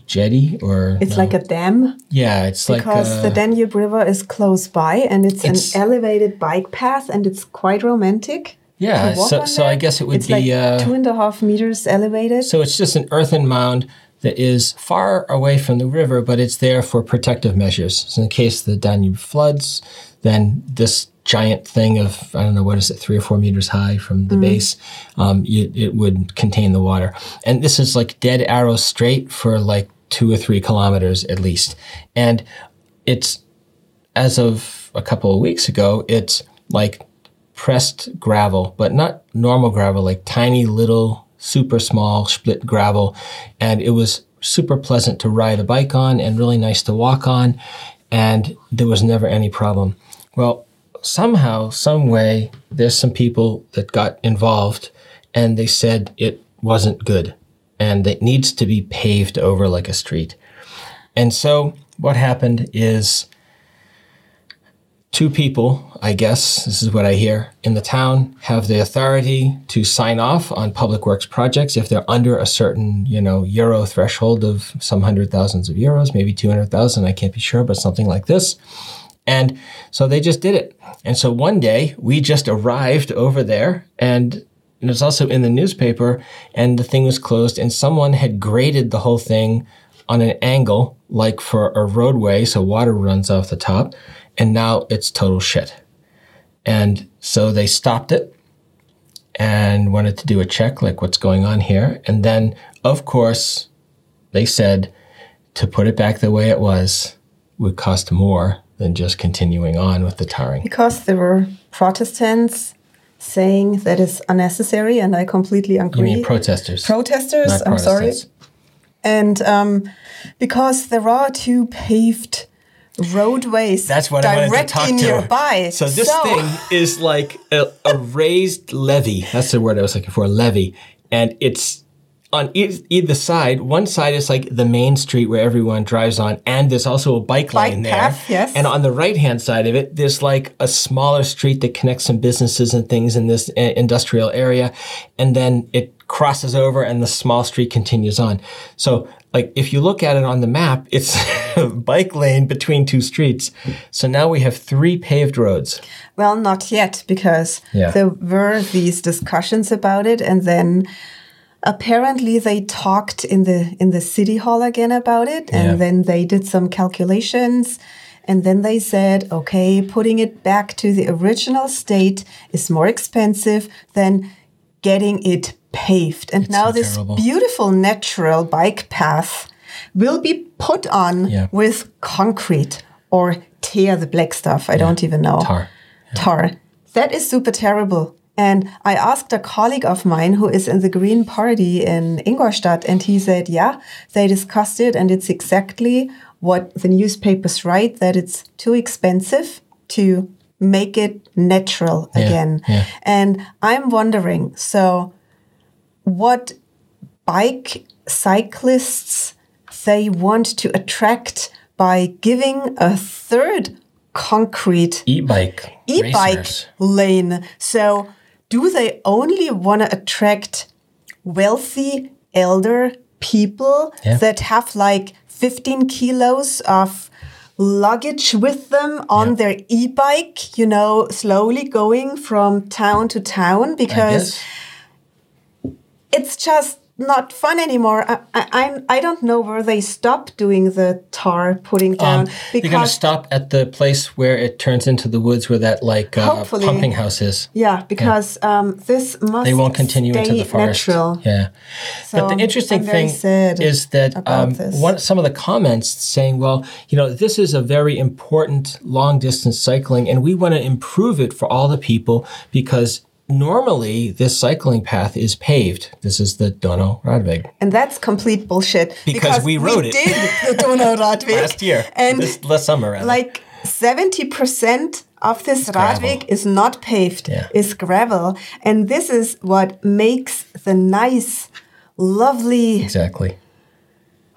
jetty or It's no. like a dam yeah, it's like because the Danube River is close by, and it's, It's- an elevated bike path, and it's quite romantic. yeah. So so I guess it would it's be. like uh, two and a half meters elevated. So it's just an earthen mound that is far away from the river, but it's there for protective measures. So in case the Danube floods, then this giant thing of I don't know what is it, three or four meters high from the base, um, it, it would contain the water. And this is like dead arrow straight for like two or three kilometers at least, and it's as of a couple of weeks ago, it's like pressed gravel, but not normal gravel, like tiny little, super small split gravel. And it was super pleasant to ride a bike on and really nice to walk on. And there was never any problem. Well, somehow, some way, there's some people that got involved and they said it wasn't good and it needs to be paved over like a street. And so what happened is two people, I guess, this is what I hear, in the town have the authority to sign off on public works projects if they're under a certain, you know, euro threshold of some hundred thousands of euros, maybe 200,000, I can't be sure, but something like this. And so they just did it. And so one day we just arrived over there and it was also in the newspaper and the thing was closed and someone had graded the whole thing on an angle like for a roadway so water runs off the top and now it's total shit. And so they stopped it and wanted to do a check like what's going on here and then of course they said to put it back the way it was would cost more than just continuing on with the tarring. because there were Protestants saying that is unnecessary, and I completely agree. You mean protesters? Protesters, I'm sorry. And um, because there are two paved roadways That's what I wanted to directly talk to. nearby. So this thing is like a, a raised levee. That's the word I was looking for, levee. And it's on e- either side. One side is like the main street where everyone drives on, and there's also a bike, Bike lane there. path, yes. And on the right hand side of it, there's like a smaller street that connects some businesses and things in this uh, industrial area, and then it crosses over, and the small street continues on. So. Like if you look at it on the map, it's a bike lane between two streets. So now we have three paved roads. Well, not yet, because Yeah. there were these discussions about it, and then apparently they talked in the in the city hall again about it, and Yeah. then they did some calculations, and then they said, okay, putting it back to the original state is more expensive than getting it paved. And now so this terrible. beautiful natural bike path will be put on Yeah. with concrete or tear the black stuff. I don't even know Tar. tar. That is super terrible. And I asked a colleague of mine who is in the Green Party in Ingolstadt, and he said, yeah, they discussed it, and it's exactly what the newspapers write that it's too expensive to make it natural Yeah, again. yeah. And I'm wondering so, what bike cyclists they want to attract by giving a third concrete E-bike. e-bike racers. lane. So, do they only want to attract wealthy elder people Yeah. that have like 15 kilos of luggage with them on Yeah. their e-bike, you know, slowly going from town to town because it's just not fun anymore. I, I, I'm- I don't know where they stop doing the tar putting down Um, you're going to stop at the place where it turns into the woods where that like uh, pumping house is. Yeah, because um, this must They won't continue into the forest. natural. Yeah. but So the interesting thing is that um, one, some of the comments saying, well, you know, this is a very important long distance cycling and we want to improve it for all the people because normally this cycling path is paved. This is the Donau Radweg. And that's complete bullshit. Because we rode it. did the Donau Radweg. Last year, And this last summer, rather. like 70% of this gravel. Radweg is not paved, Yeah. is gravel. And this is what makes the nice, lovely, Exactly.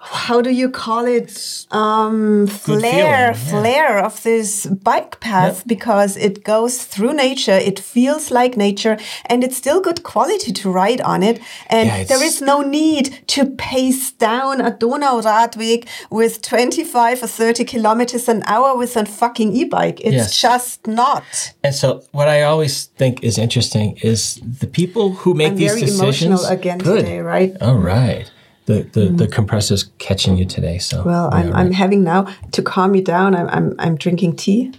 How do you call it? Um, flair, feeling, yeah. flair of this bike path Yep. because it goes through nature. It feels like nature and it's still good quality to ride on it. And Yeah, there is no need to pace down a Donauradweg with 25 or 30 kilometers an hour with a fucking e-bike. It's Yes. just not. And so, what I always think is interesting is the people who make I'm these very decisions. emotional again Good. today, right? All right. The the, the compressor's catching you today. So Well, I'm, right. I'm having now to calm me down. I'm, I'm, I'm drinking tea.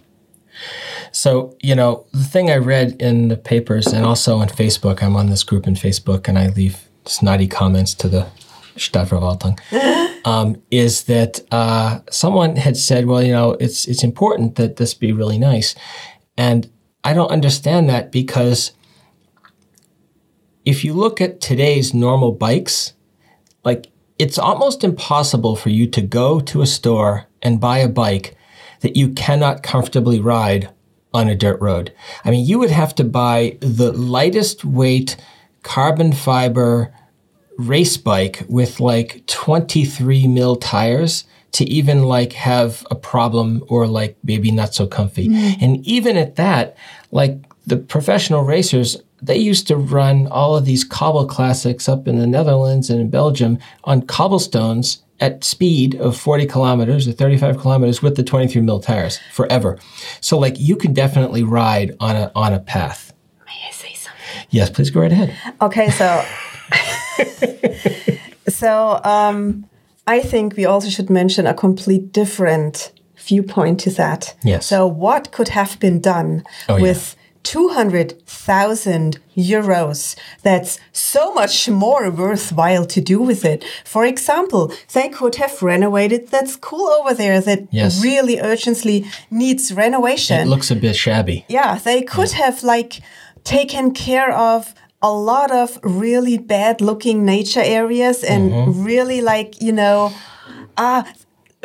So, you know, the thing I read in the papers and also on Facebook, I'm on this group in Facebook and I leave snotty comments to the Stadtverwaltung, um, is that uh, someone had said, well, you know, it's, it's important that this be really nice. And I don't understand that because if you look at today's normal bikes, like it's almost impossible for you to go to a store and buy a bike that you cannot comfortably ride on a dirt road. I mean, you would have to buy the lightest weight carbon fiber race bike with like 23 mil tires to even like have a problem or like maybe not so comfy. Mm. And even at that, like the professional racers, they used to run all of these cobble classics up in the Netherlands and in Belgium on cobblestones at speed of 40 kilometers or 35 kilometers with the 23 mil tires forever. So like you can definitely ride on a on a path. May I say something? Yes, please go right ahead. Okay, so so um, I think we also should mention a complete different viewpoint to that. Yes. So what could have been done Oh, yeah. With 200,000 euros that's so much more worthwhile to do with it. For example, they could have renovated that school over there that Yes. really urgently needs renovation It looks a bit shabby. yeah they could have like taken care of a lot of really bad looking nature areas and Mm-hmm. really like you know uh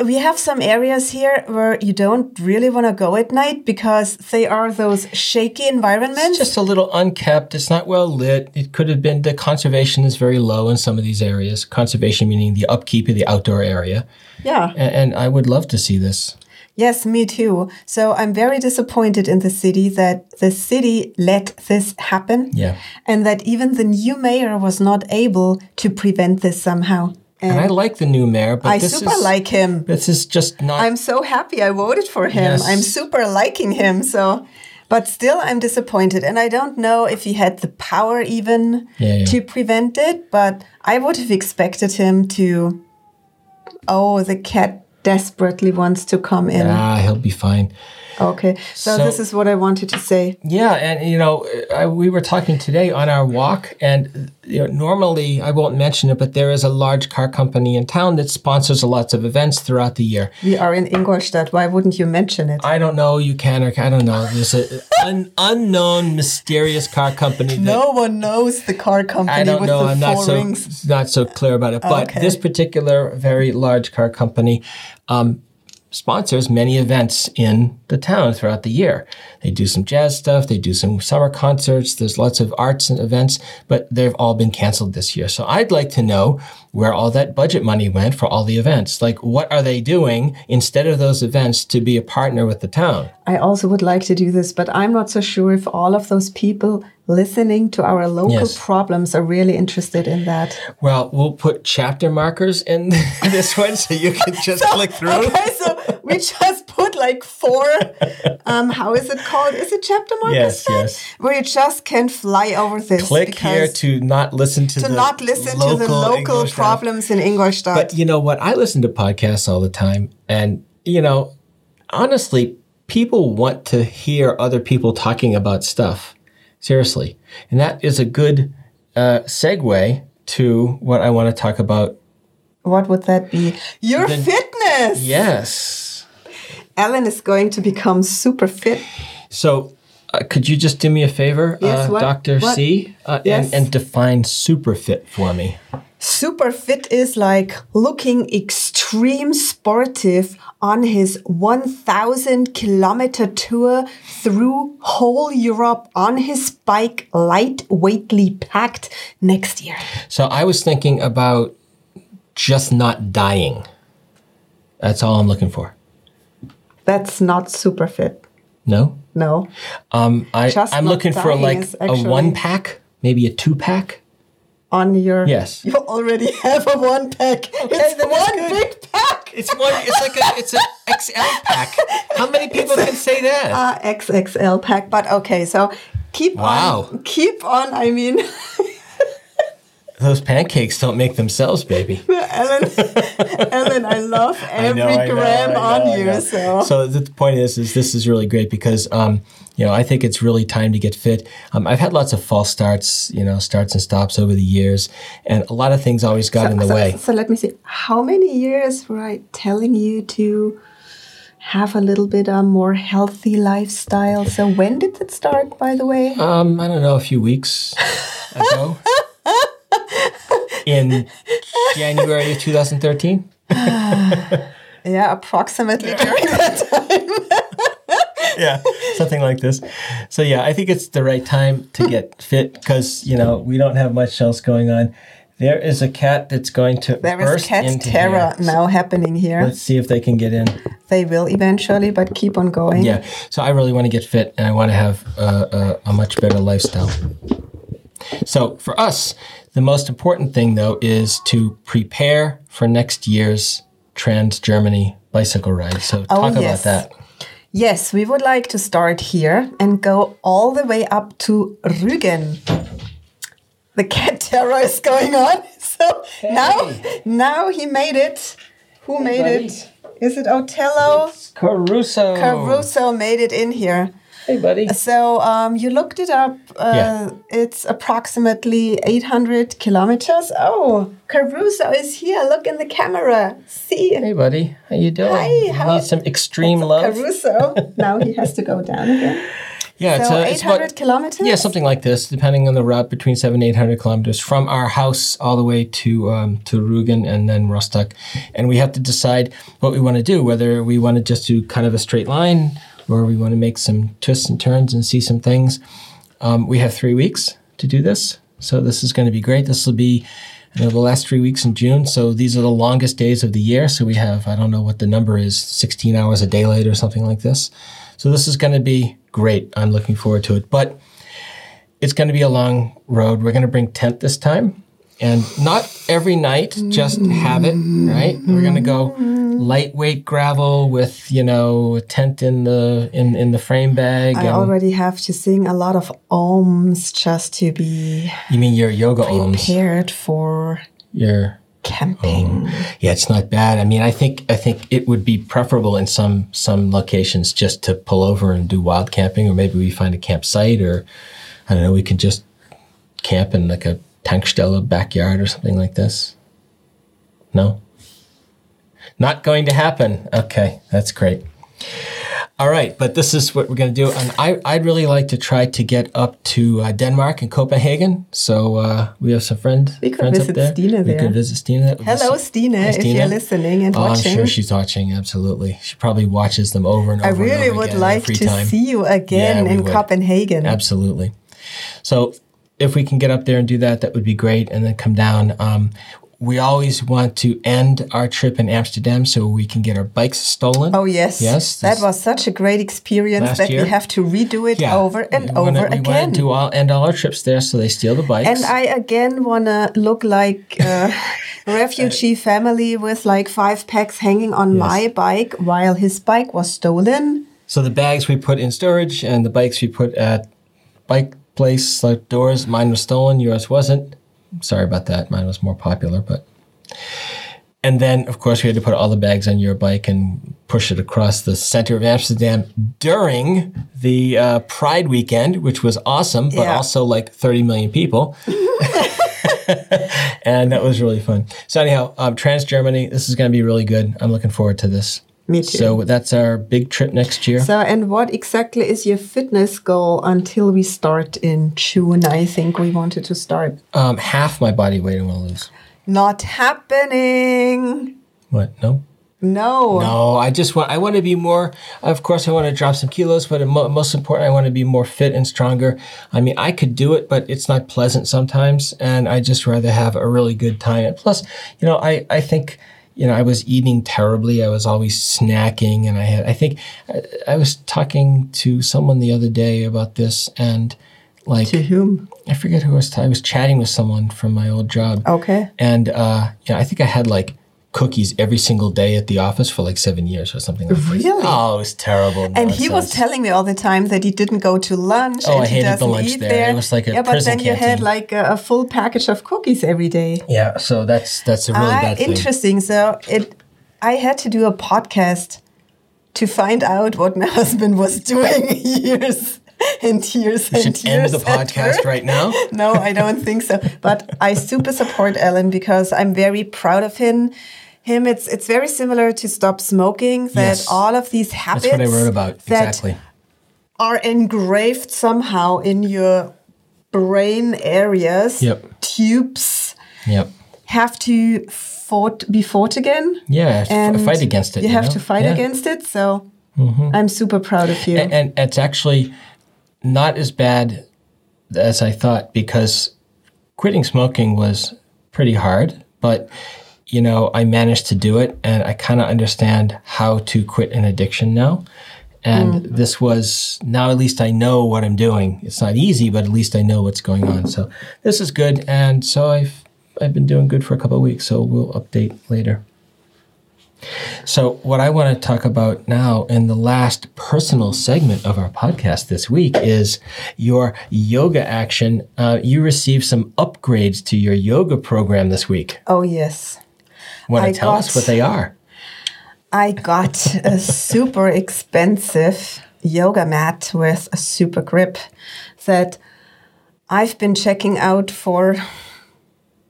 we have some areas here where you don't really want to go at night because they are those shaky environments It's just a little unkept. It's not well lit. It could have been the conservation is very low in some of these areas. Conservation meaning the upkeep of the outdoor area. yeah And, and I would love to see this. Yes, me too. So I'm very disappointed in the city that the city let this happen. Yeah. And that even the new mayor was not able to prevent this somehow. And I like the new mayor, but I this super is, like him. This is just not. I'm so happy I voted for him. Yes. I'm super liking him. So, but still, I'm disappointed. And I don't know if he had the power even Yeah, yeah. to prevent it, but I would have expected him to. Oh, the cat desperately wants to come in. ah, he'll be fine. Okay. So, So- this is what I wanted to say. Yeah, and you know, I, we were talking today on our walk, and you know, normally I won't mention it, but there is a large car company in town that sponsors lots of events throughout the year. We are in Ingolstadt. Why wouldn't you mention it? I don't know, you can or I don't know. There's an un, unknown, mysterious car company. That, no one knows the car company I don't with know. the I'm not so rings. not so clear about it. But Okay. this particular very large car company um, sponsors many events in the town throughout the year. They do some jazz stuff. They do some summer concerts. There's lots of arts and events, but they've all been canceled this year. So I'd like to know where all that budget money went for all the events. Like, what are they doing instead of those events to be a partner with the town? I also would like to do this, but I'm not so sure if all of those people listening to our local Yes. problems are really interested in that. Well, we'll put chapter markers in this one so you can just click through. Okay, so we just like four. Um, how is it called? Is it chapter markers? Yes, then? yes. Where you just can fly over this. Click here to not listen to, to the not listen to the local Ingolstadt. problems in Ingolstadt. But you know what? I listen to podcasts all the time, and you know, honestly, people want to hear other people talking about stuff. Seriously, and that is a good uh, segue to what I want to talk about. what would that be? Your The- fitness. Yes. Ellen is going to become super fit. So. Uh, could you just do me a favor, Yes, uh, what? Dr. What? C, uh, Yes. and, and define super fit for me? Super fit is like looking extreme sportive on his 1000 kilometer tour through whole Europe on his bike, lightweightly packed next year. So I was thinking about just not dying. That's all I'm looking for. That's not super fit. No? No. Um, I, Just I'm looking for like a one pack, maybe a two pack. On your. Yes. You already have a one pack. it's then one big pack. It's one. It's like a. It's an XL pack. How many people can say that? Uh, XXL pack. But okay, so keep Wow. on. Keep on. I mean, Those pancakes don't make themselves, baby. Ellen, Ellen, I love every I know, gram know, on I you. So. So the point is, is this is really great because, um, you know, I think it's really time to get fit. Um, I've had lots of false starts, you know, starts and stops over the years, and a lot of things always got in the so, way. So let me see. How many years were I telling you to have a little bit a more healthy lifestyle? So when did it start, by the way? Um, I don't know, a few weeks ago. In January of 2013. Yeah, approximately during that time. yeah, something like this. So yeah, I think it's the right time to get fit because you know we don't have much else going on. There is a cat that's going to There is cat terror here. now happening here. Let's see if they can get in. They will eventually, but keep on going. Yeah. So I really want to get fit and I want to have a, a, a much better lifestyle. So for us, the most important thing though is to prepare for next year's Trans Germany bicycle ride. So oh, talk Oh, yes. about that. Yes, we would like to start here and go all the way up to Rügen. The cat terror is going on. So now, now he made it. Who made buddy. it? Is it Otello? Caruso. Caruso made it in here. Hey, buddy. So um, you looked it up. Uh, Yeah. It's approximately 800 kilometers. Oh, Caruso is here. Look in the camera. See? Hey, buddy. How you doing? Hi, how- need some extreme love? Caruso. now he has to go down again. Yeah, So uh, it's 800 about- kilometers? Yeah, something like this, depending on the route, between seven and eight hundred kilometers from our house all the way to um, to Rügen and then Rostock, and we have to decide what we want to do. Whether we want to just do kind of a straight line, or we want to make some twists and turns and see some things. Um, we have three weeks to do this, so this is going to be great. This will be you know, the last three weeks in June. So these are the longest days of the year. So we have I don't know what the number is, sixteen hours a day late or something like this. So this is going to be great. I'm looking forward to it. But it's going to be a long road. We're going to bring tent this time. And not every night, just have it, right? We're going to go lightweight gravel with, you know, a tent in the in, in the frame bag. I already have to sing a lot of ohms just to be you mean your yoga ohms? prepared for Your camping. Yeah, it's not bad. I mean, I think I think it would be preferable in some some locations just to pull over and do wild camping, or maybe we find a campsite, or I don't know, we can just camp in like a tankstelle backyard or something like this. No, not going to happen. Okay, that's great. All right, but this is what we're going to do, and I, I'd really like to try to get up to uh, Denmark and Copenhagen. So uh, we have some friends. We could friends visit up there. Stine We there. could visit Stine. That would be Hello, Stine, if Stine. you're listening and oh, watching. I'm sure she's watching. Absolutely, she probably watches them over and over. I and really over would like to time. see you again Yeah, in would. Copenhagen. Absolutely. So if we can get up there and do that, that would be great, and then come down. Um, we always want to end our trip in Amsterdam so we can get our bikes stolen. Oh yes, Yes, That was such a great experience that year? we have to redo it Yeah. over and We wanna- over we again. want to all, end all our trips there, so they steal the bikes. and I again want to look like a refugee family with like five packs hanging on my bike while his bike was stolen. So the bags we put in storage and the bikes we put at bike place like doors. Mine was stolen, yours wasn't. Sorry about that. Mine was more popular, but and then of course we had to put all the bags on your bike and push it across the center of Amsterdam during the uh, Pride weekend, which was awesome, but Yeah. also like 30 million people. and that was really fun. So anyhow, um, Trans Germany, this is going to be really good. I'm looking forward to this. Me too. So that's our big trip next year. So, and what exactly is your fitness goal until we start in June? I think we wanted to start. Um, half my body weight I want to lose. Not happening. What? No. No. No, I just want I want to be more. Of course, I want to drop some kilos, but most important, I want to be more fit and stronger. I mean, I could do it, but it's not pleasant sometimes, and I just rather have a really good time. And plus, you know, I I think you know I was eating terribly. I was always snacking, and I had I think I, I was talking to someone the other day about this, and like To whom? I forget who I was. T- I was chatting with someone from my old job. Okay. And uh, you know, I think I had like cookies every single day at the office for like seven years or something like that. Really? Oh, it was terrible. And he was telling me all the time that he didn't go to lunch Oh, and I he hated the doesn't lunch eat there. there. It was like a yeah, but prison then you had like a, a full package of cookies every day. Yeah, so that's that's a really Ah, bad thing. interesting. So it, I had to do a podcast to find out what my husband was doing years and tears We and should end the podcast right now. No, I don't think so. But I super support Ellen because I'm very proud of him. Him, it's it's very similar to stop smoking. That Yes. all of these habits That's what I wrote about exactly. are engraved somehow in your brain areas, Yep. tubes, Yep. have to fought be fought again. Yeah, and fight against it. You, have know? to fight Yeah. against it. So mm-hmm. I'm super proud of you. And, and it's actually not as bad as I thought because quitting smoking was pretty hard, but you know, I managed to do it and I kind of understand how to quit an addiction now. And mm. this was now at least I know what I'm doing. It's not easy, but at least I know what's going on. So this is good. And so I've I've been doing good for a couple of weeks. So we'll update later. So, what I want to talk about now in the last personal segment of our podcast this week is your yoga action. Uh, you received some upgrades to your yoga program this week. oh yes. Want to I tell us what they are? I got a super expensive yoga mat with a super grip that I've been checking out for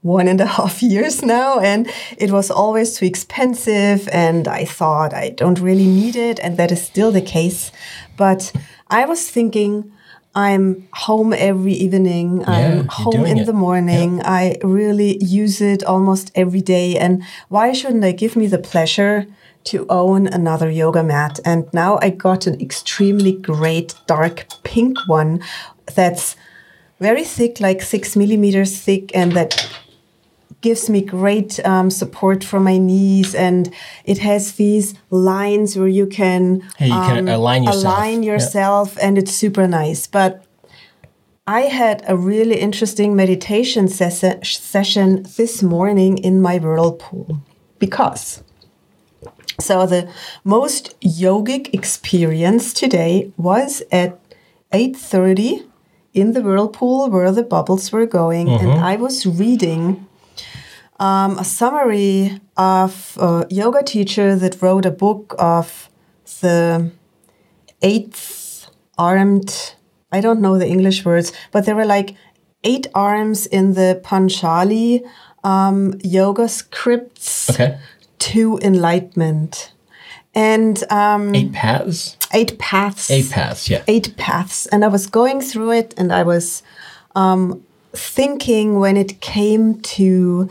one and a half years now, and it was always too expensive. And I thought I don't really need it, and that is still the case. But I was thinking, I'm home every evening. you're I'm home in it. the morning. I really use it almost every day. And why shouldn't I give me the pleasure to own another yoga mat? And now I got an extremely great dark pink one that's very thick, like six millimeters thick, and that gives me great um, support for my knees. And it has these lines where you can, you can align yourself. align Yeah. yourself, and it's super nice. But I had a really interesting meditation ses- session this morning in my whirlpool because. So the most yogic experience today was at 8:30 in the whirlpool where the bubbles were going and I was reading um, a summary of a yoga teacher that wrote a book of the eighth armed i don't know the english words but there were like eight arms in the Patanjali um, yoga scripts Okay. to enlightenment and um, Eight paths? eight paths Eight paths, yeah. eight paths and i was going through it and i was um, thinking when it came to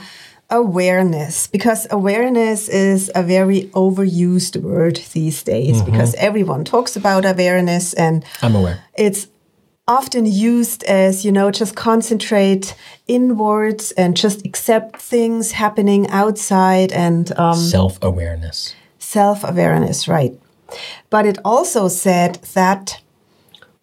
awareness because awareness is a very overused word these days because everyone talks about awareness and I'm aware. it's often used as you know just concentrate inwards and just accept things happening outside and um, Self awareness. self awareness, right? But it also said that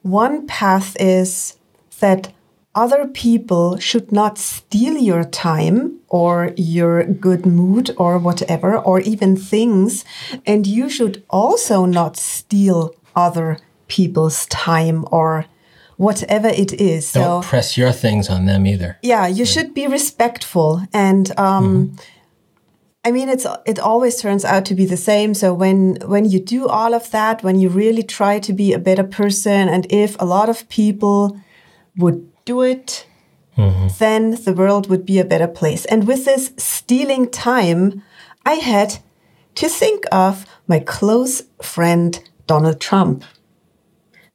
one path is that other people should not steal your time or your good mood or whatever, or even things. And you should also not steal other people's time or whatever it is. Don't so, press your things on them either. yeah, you should be respectful and um, I mean, it's it always turns out to be the same. So when when you do all of that, when you really try to be a better person, and if a lot of people would do it, mm-hmm. then the world would be a better place. And with this stealing time, I had to think of my close friend Donald Trump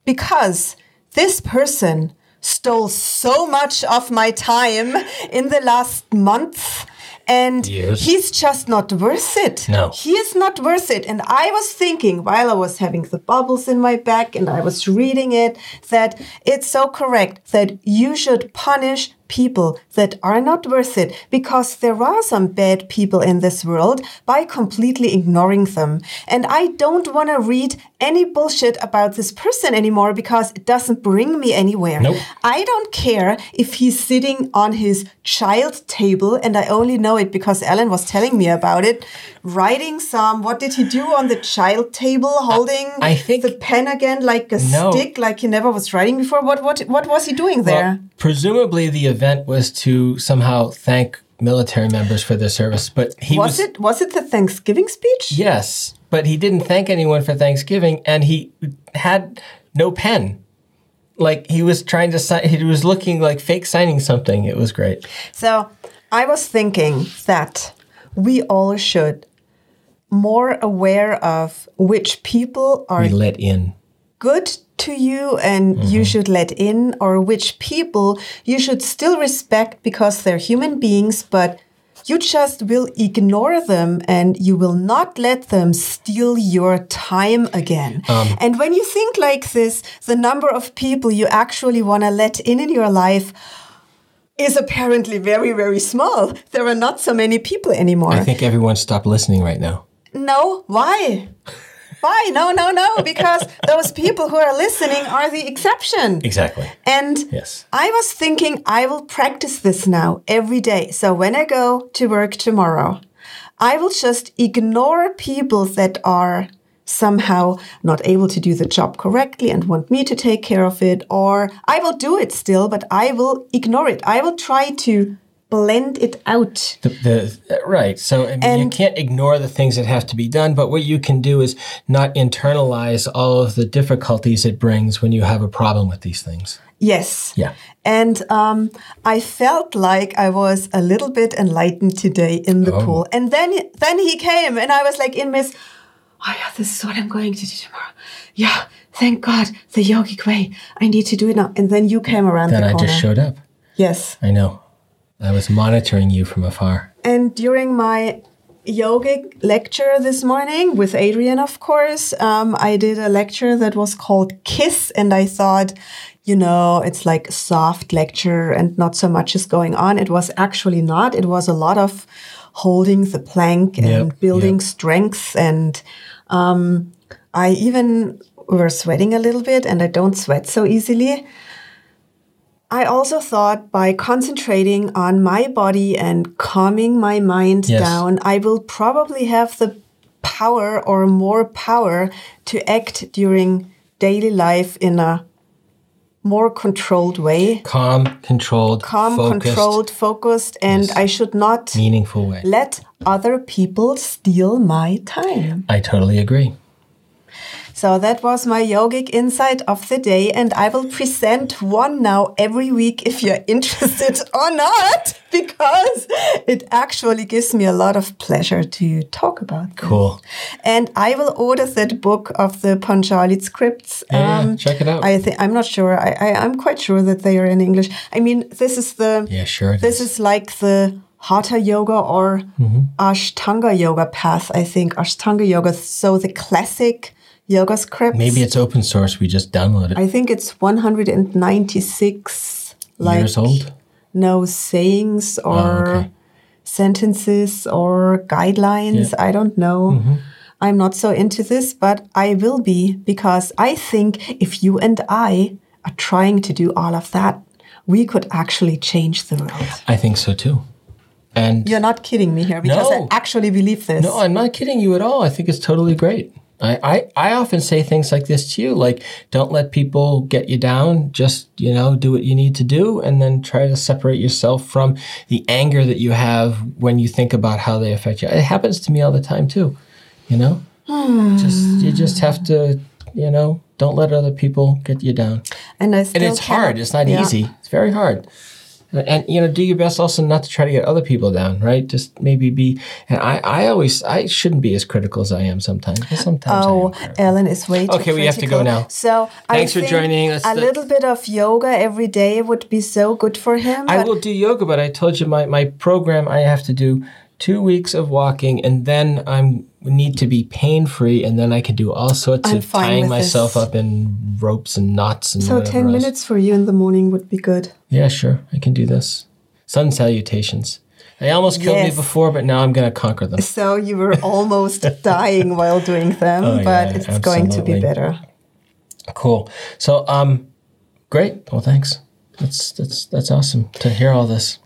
because this person stole so much of my time in the last month And Yes. he's just not worth it. No. He is not worth it. And I was thinking while I was having the bubbles in my back and I was reading it that it's so correct that you should punish people that are not worth it because there are some bad people in this world by completely ignoring them. And I don't want to read any bullshit about this person anymore because it doesn't bring me anywhere. Nope. I don't care if he's sitting on his child table, and I only know it because Ellen was telling me about it. Writing some, what did he do on the child table? Holding I think- the pen again like a No. stick, like he never was writing before. What what what was he doing there? Well, presumably the event was to somehow thank military members for their service, but he was, was, it was it the Thanksgiving speech? yes, but he didn't thank anyone for Thanksgiving, and he had no pen. Like he was trying to sign, he was looking like fake signing something. It was great. So I was thinking that we all should more aware of which people are We let in. good to you and Mm-hmm. you should let in, or which people you should still respect because they're human beings, but you just will ignore them and you will not let them steal your time again. Um, and when you think like this, the number of people you actually want to let in in your life is apparently very, very small. There are not so many people anymore. I think everyone stopped listening right now. No, why? Why? No, no, no, because those people who are listening are the exception. Exactly. And Yes. I was thinking I will practice this now every day. So when I go to work tomorrow, I will just ignore people that are somehow not able to do the job correctly and want me to take care of it, or I will do it still, but I will ignore it. I will try to blend it out. The, the right. So I mean, you can't ignore the things that have to be done, but what you can do is not internalize all of the difficulties it brings when you have a problem with these things. Yes. Yeah. And um, I felt like I was a little bit enlightened today in the Oh. pool. And then then he came and I was like in Miss, oh yeah, this is what I'm going to do tomorrow. Yeah, thank God, the yogic way. I need to do it now. And then you came around Then the I corner. just showed up. yes. I know. I was monitoring you from afar. And during my yogic lecture this morning with Adriene, of course, um, I did a lecture that was called Kiss. And I thought, you know, it's like a soft lecture and not so much is going on. It was actually not. It was a lot of holding the plank and Yep, building yep. strength. And um, I even were sweating a little bit, and I don't sweat so easily. I also thought by concentrating on my body and calming my mind Yes. down, I will probably have the power or more power to act during daily life in a more controlled way. Calm, controlled, Calm, focused, controlled, focused, and I should not meaningful way. let other people steal my time. I totally agree. So that was my yogic insight of the day, and I will present one now every week if you're interested or not, because it actually gives me a lot of pleasure to talk about. Cool. And I will order that book of the Patanjali scripts. Um, Yeah, yeah, check it out. I think I'm not sure. I, I I'm quite sure that they are in English. I mean, this is the Yeah, sure. this is. is like the Hatha yoga or Mm-hmm. Ashtanga yoga path, I think. Ashtanga yoga. So the classic yoga scripts. Maybe it's open source. We just download it. I think it's 196 like Years old. no sayings or Oh, okay. sentences or guidelines. I don't know. Mm-hmm. I'm not so into this, but I will be because I think if you and I are trying to do all of that, we could actually change the world. I think so too. And You're not kidding me here because No. I actually believe this. no, I'm not kidding you at all. I think it's totally great. I, I, I often say things like this to you, like don't let people get you down. Just, you know, do what you need to do and then try to separate yourself from the anger that you have when you think about how they affect you. It happens to me all the time too, you know? Just you just have to, you know, don't let other people get you down. and I And it's hard. It's not Yeah. easy. It's very hard. Uh, and you know do your best also not to try to get other people down right just maybe be and i i always i shouldn't be as critical as i am sometimes but sometimes Oh. Ellen is way too Okay, we have to go now. So Thanks I for joining us. A little bit of yoga every day would be so good for him. I will do yoga, but I told you my, my program I have to do two weeks of walking and then I'm need to be pain free and then I can do all sorts I'm of tying myself this. up in ropes and knots and so ten else. minutes for you in the morning would be good. Yeah, sure. I can do this. Sun salutations. They almost killed Yes. me before, but now I'm going to conquer them. So you were almost dying while doing them, Oh, but yeah, it's going to be better. Cool. So, um, great. Well, thanks. That's that's that's awesome to hear all this.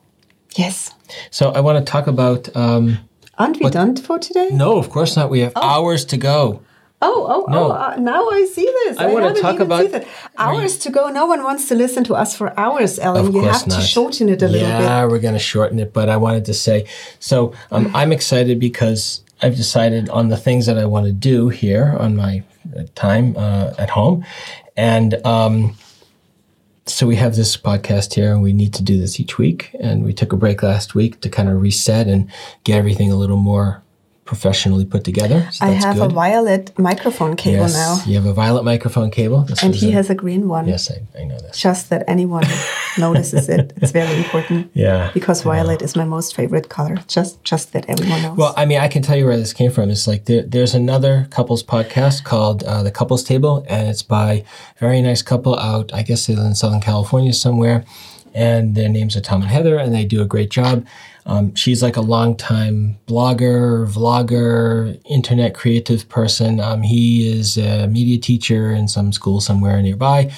Yes. So, I want to talk about. Um, Aren't we done for today? no, of course not. We have hours to go. Oh, oh, No. oh! Uh, now I see this. I wanna talk about- seen that. hours to go. No one wants to listen to us for hours, Ellen. Of you have not. to shorten it a little bit. yeah, we're going to shorten it, but I wanted to say so um, I'm excited because I've decided on the things that I want to do here on my uh, time uh, at home. And um, so we have this podcast here, and we need to do this each week. And we took a break last week to kind of reset and get everything a little more professionally put together. So I have good. a violet microphone cable yes, now, you have a violet microphone cable. This and he a- has a green one. Yes, I, I know this. Just that anyone notices it. It's very important Yeah. because violet is my most favorite color. Just, just that everyone knows. Well, I mean, I can tell you where this came from. It's like there, there's another couples podcast called uh, The Couples Table, and it's by a very nice couple out, I guess in Southern California somewhere. And their names are Tom and Heather, and they do a great job. Um, she's like a longtime blogger, vlogger, internet creative person. Um, he is a media teacher in some school somewhere nearby.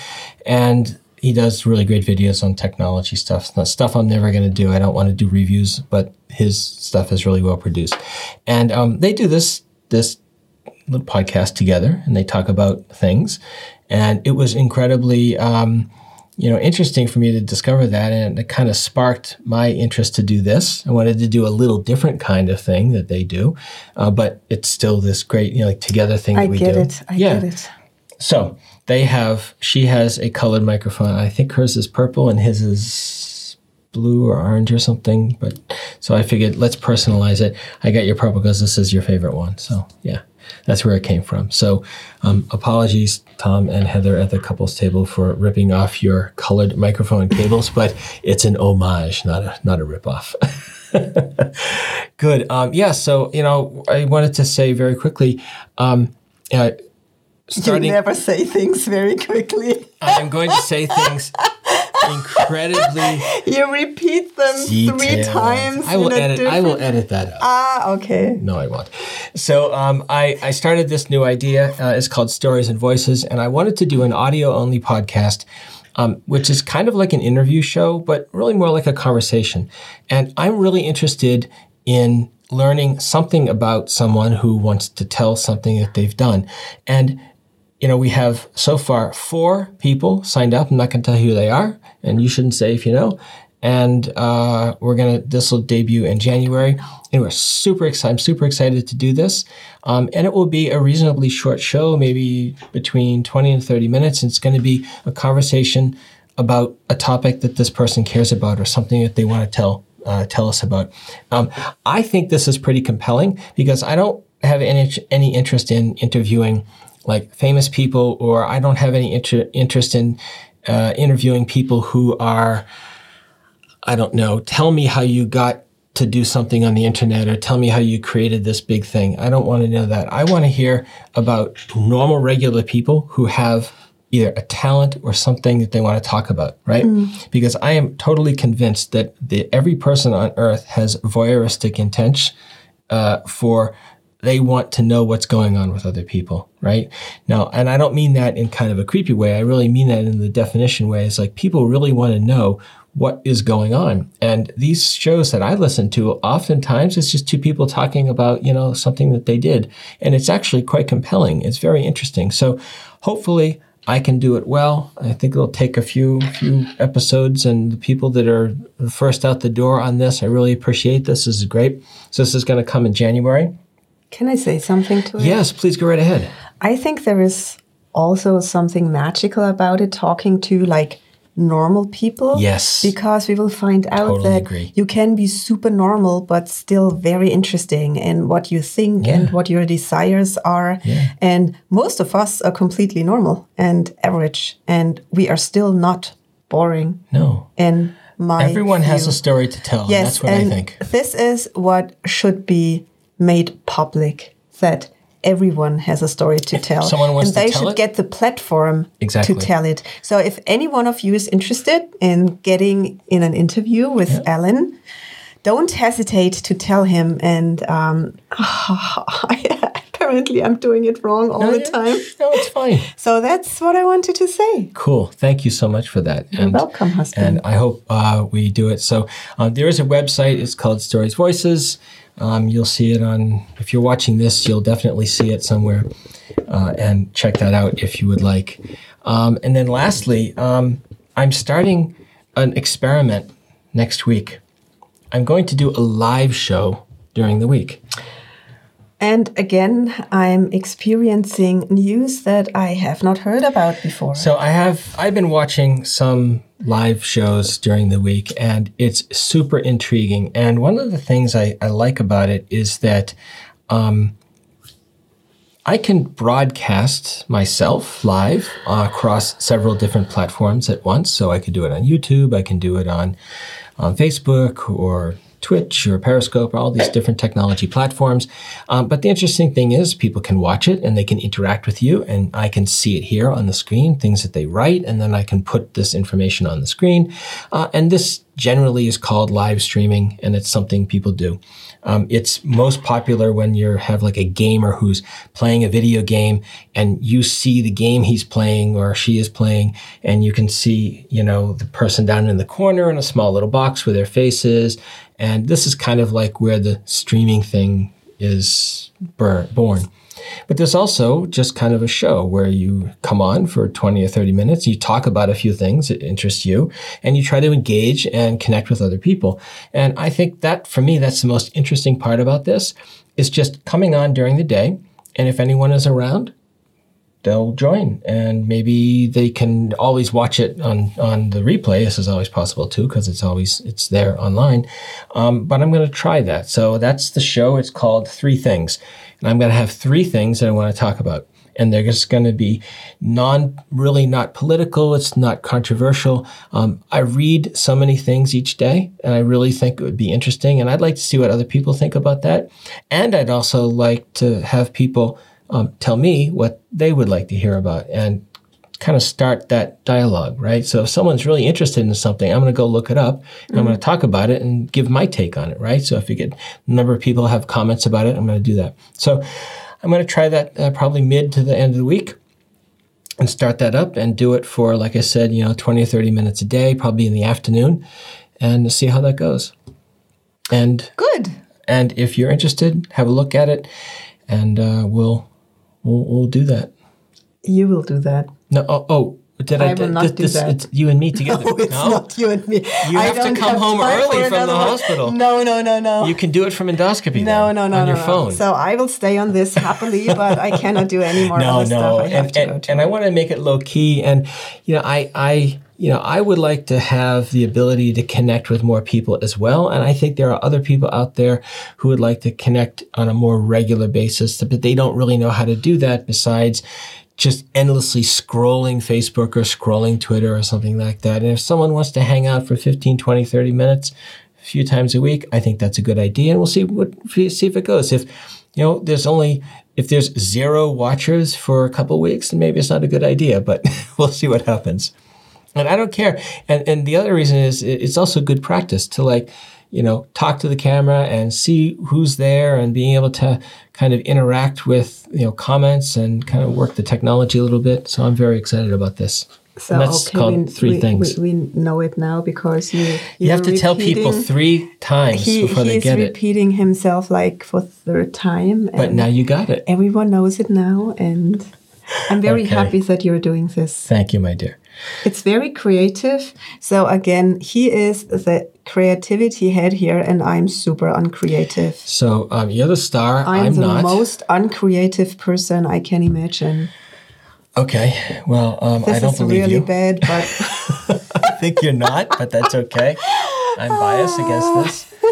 And he does really great videos on technology stuff. Stuff I'm never going to do. I don't want to do reviews, but his stuff is really well produced. And um, they do this this little podcast together, and they talk about things. And it was incredibly, um, you know, interesting for me to discover that, and it kind of sparked my interest to do this. I wanted to do a little different kind of thing that they do, uh, but it's still this great, you know, like together thing I that we do. I get it. I yeah. get it. So they have, she has a colored microphone. I think hers is purple and his is blue or orange or something. But so I figured let's personalize it. I got your purple because this is your favorite one. So yeah, that's where it came from. So um, apologies, Tom and Heather at the couples table for ripping off your colored microphone cables, but it's an homage, not a not a ripoff. Good. Um, yeah. So you know, I wanted to say very quickly. Um, uh, starting, You never say things very quickly. I am going to say things incredibly You repeat them three times. I will in a edit. I will different- edit that out. Ah, okay. No, I won't. So um, I, I started this new idea. Uh, it's called Stories and Voices, and I wanted to do an audio only podcast, um, which is kind of like an interview show, but really more like a conversation. And I'm really interested in learning something about someone who wants to tell something that they've done. And you know, we have so far four people signed up. I'm not going to tell you who they are, and you shouldn't say if you know. And uh, we're gonna. This will debut in January, and we're super excited. I'm super excited to do this. Um, and it will be a reasonably short show, maybe between 20 and 30 minutes. And it's going to be a conversation about a topic that this person cares about or something that they want to tell uh, tell us about. Um, I think this is pretty compelling because I don't have any any interest in interviewing like famous people, or I don't have any inter- interest in uh, interviewing people who are, I don't know, tell me how you got to do something on the internet or tell me how you created this big thing. I don't want to know that. I want to hear about normal, regular people who have either a talent or something that they want to talk about, right? Because I am totally convinced that the, every person on earth has voyeuristic intent uh, for they want to know what's going on with other people, right? Now, and I don't mean that in kind of a creepy way. I really mean that in the definition way. It's like people really want to know what is going on. And these shows that I listen to, oftentimes it's just two people talking about, you know, something that they did. And it's actually quite compelling. It's very interesting. So hopefully I can do it well. I think it'll take a few few episodes, and the people that are first out the door on this, I really appreciate this. This is great. So this is going to come in January. Can I say something to it? Yes, please go right ahead. I think there is also something magical about it, talking to like normal people. Yes. Because we will find out Totally that agree. you can be super normal, but still very interesting in what you think Yeah. and what your desires are. Yeah. And most of us are completely normal and average, and we are still not boring. No. And my Everyone has a story to tell. Yes, that's what and I think. this is what should be made public that everyone has a story to tell. someone wants and they should it- get the platform Exactly. to tell it. So if any one of you is interested in getting in an interview with Alan, don't hesitate to tell him. And um, apparently, I'm doing it wrong all the yeah. time. No, it's fine. So that's what I wanted to say. Cool. Thank you so much for that. You're welcome, husband. And I hope uh, we do it. So uh, there is a website. It's called Stories Voices. Um, you'll see it on. If you're watching this, you'll definitely see it somewhere. Uh, and check that out if you would like. Um, and then lastly, um, I'm starting an experiment next week. I'm going to do a live show during the week. And again, I'm experiencing news that I have not heard about before. So I have I've been watching some live shows during the week and it's super intriguing. And one of the things I, I like about it is that um, I can broadcast myself live uh, across several different platforms at once. So I could do it on YouTube, I can do it on, on Facebook or Twitch or Periscope, or all these different technology platforms. Um, but the interesting thing is, people can watch it and they can interact with you, and I can see it here on the screen, things that they write, and then I can put this information on the screen. Uh, and this generally is called live streaming, and it's something people do. Um, it's most popular when you have like a gamer who's playing a video game and you see the game he's playing or she is playing, and you can see, you know, the person down in the corner in a small little box with their faces. And this is kind of like where the streaming thing is born. But there's also just kind of a show where you come on for 20 or 30 minutes, you talk about a few things that interest you, and you try to engage and connect with other people. And I think that for me, that's the most interesting part about this is just coming on during the day. And if anyone is around, they'll join. And maybe they can always watch it on on the replay. This is always possible too because it's always it's there online. Um, but i'm going to try that. So that's the show. It's called three things and i'm going to have three things that i want to talk about. And they're just going to be non really not political it's not controversial. Um, i read so many things each day and i really think it would be interesting and i'd like to see what other people think about that. And i'd also like to have people um, tell me what they would like to hear about. And kind of start that dialogue, right? So if someone's really interested in something, I'm going to go look it up and I'm going to talk about it and give my take on it, right? So if you get a number of people have comments about it, I'm going to do that. So I'm going to try that uh, probably mid to the end of the week and start that up and do it for, like I said, you know, 20 or 30 minutes a day, probably in the afternoon, and see how that goes. And Good. and if you're interested, have a look at it, and uh, we'll we'll we'll do that. You will do that. No, oh, oh did I? I will not this, do this- that. It's you and me together. No, it's not you and me. You I have to come home early from the one. hospital. No, no, no, no. You can do it from endoscopy. no, then, no, no, on no, your no. phone. So I will stay on this happily, but I cannot do any more no, no, stuff I have and, to and, go to. and I want to make it low key. And you know, I, I, you know, I would like to have the ability to connect with more people as well. And I think there are other people out there who would like to connect on a more regular basis, but they don't really know how to do that. Besides just endlessly scrolling Facebook or scrolling Twitter or something like that. And if someone wants to hang out for 15, 20, 30 minutes a few times a week, I think that's a good idea. And we'll see what see if it goes. If you know, there's only if there's zero watchers for a couple weeks, then maybe it's not a good idea, but we'll see what happens. And I don't care. And and the other reason is it's also good practice to like, you know, talk to the camera and see who's there and being able to kind of interact with, you know, comments and kind of work the technology a little bit. So I'm very excited about this. so and that's okay, called we, three we, things. We, we know it now because you. You have to tell people three times He, before they he's get it. repeating himself like for third time. But now you got it. everyone knows it now, and I'm very Okay. happy that you're doing this. Thank you, my dear. It's very creative. So again, he is the creativity head here, and I'm super uncreative. So um, you're the star. I'm, I'm, the not. most uncreative person I can imagine. Okay. Well, um, This I don't is believe really you. bad, but I think you're not, but that's okay. I'm biased against this.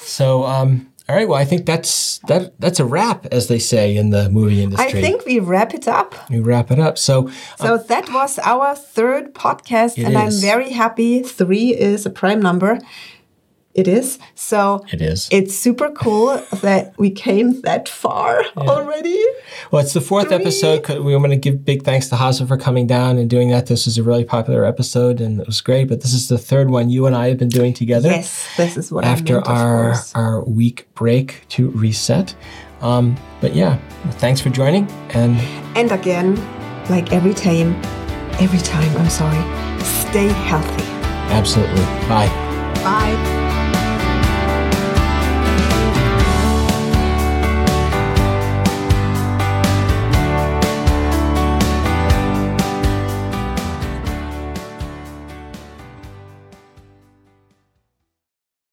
So, um, all right. Well, I think that's that. That's a wrap, as they say in the movie industry. I think we wrap it up. we wrap it up. So, So um, that was our third podcast, and I'm very happy. Three is a prime number. It is. So it is. it's super cool that we came that far already. Well, it's the fourth Three. episode. We want to give big thanks to Haza for coming down and doing that. This was a really popular episode, and it was great. But this is the third one you and I have been doing together. Yes, this is what after meant, our our week break to reset. Um, but yeah, thanks for joining, and And again, like every time, every time, I'm sorry, stay healthy. absolutely bye. Bye.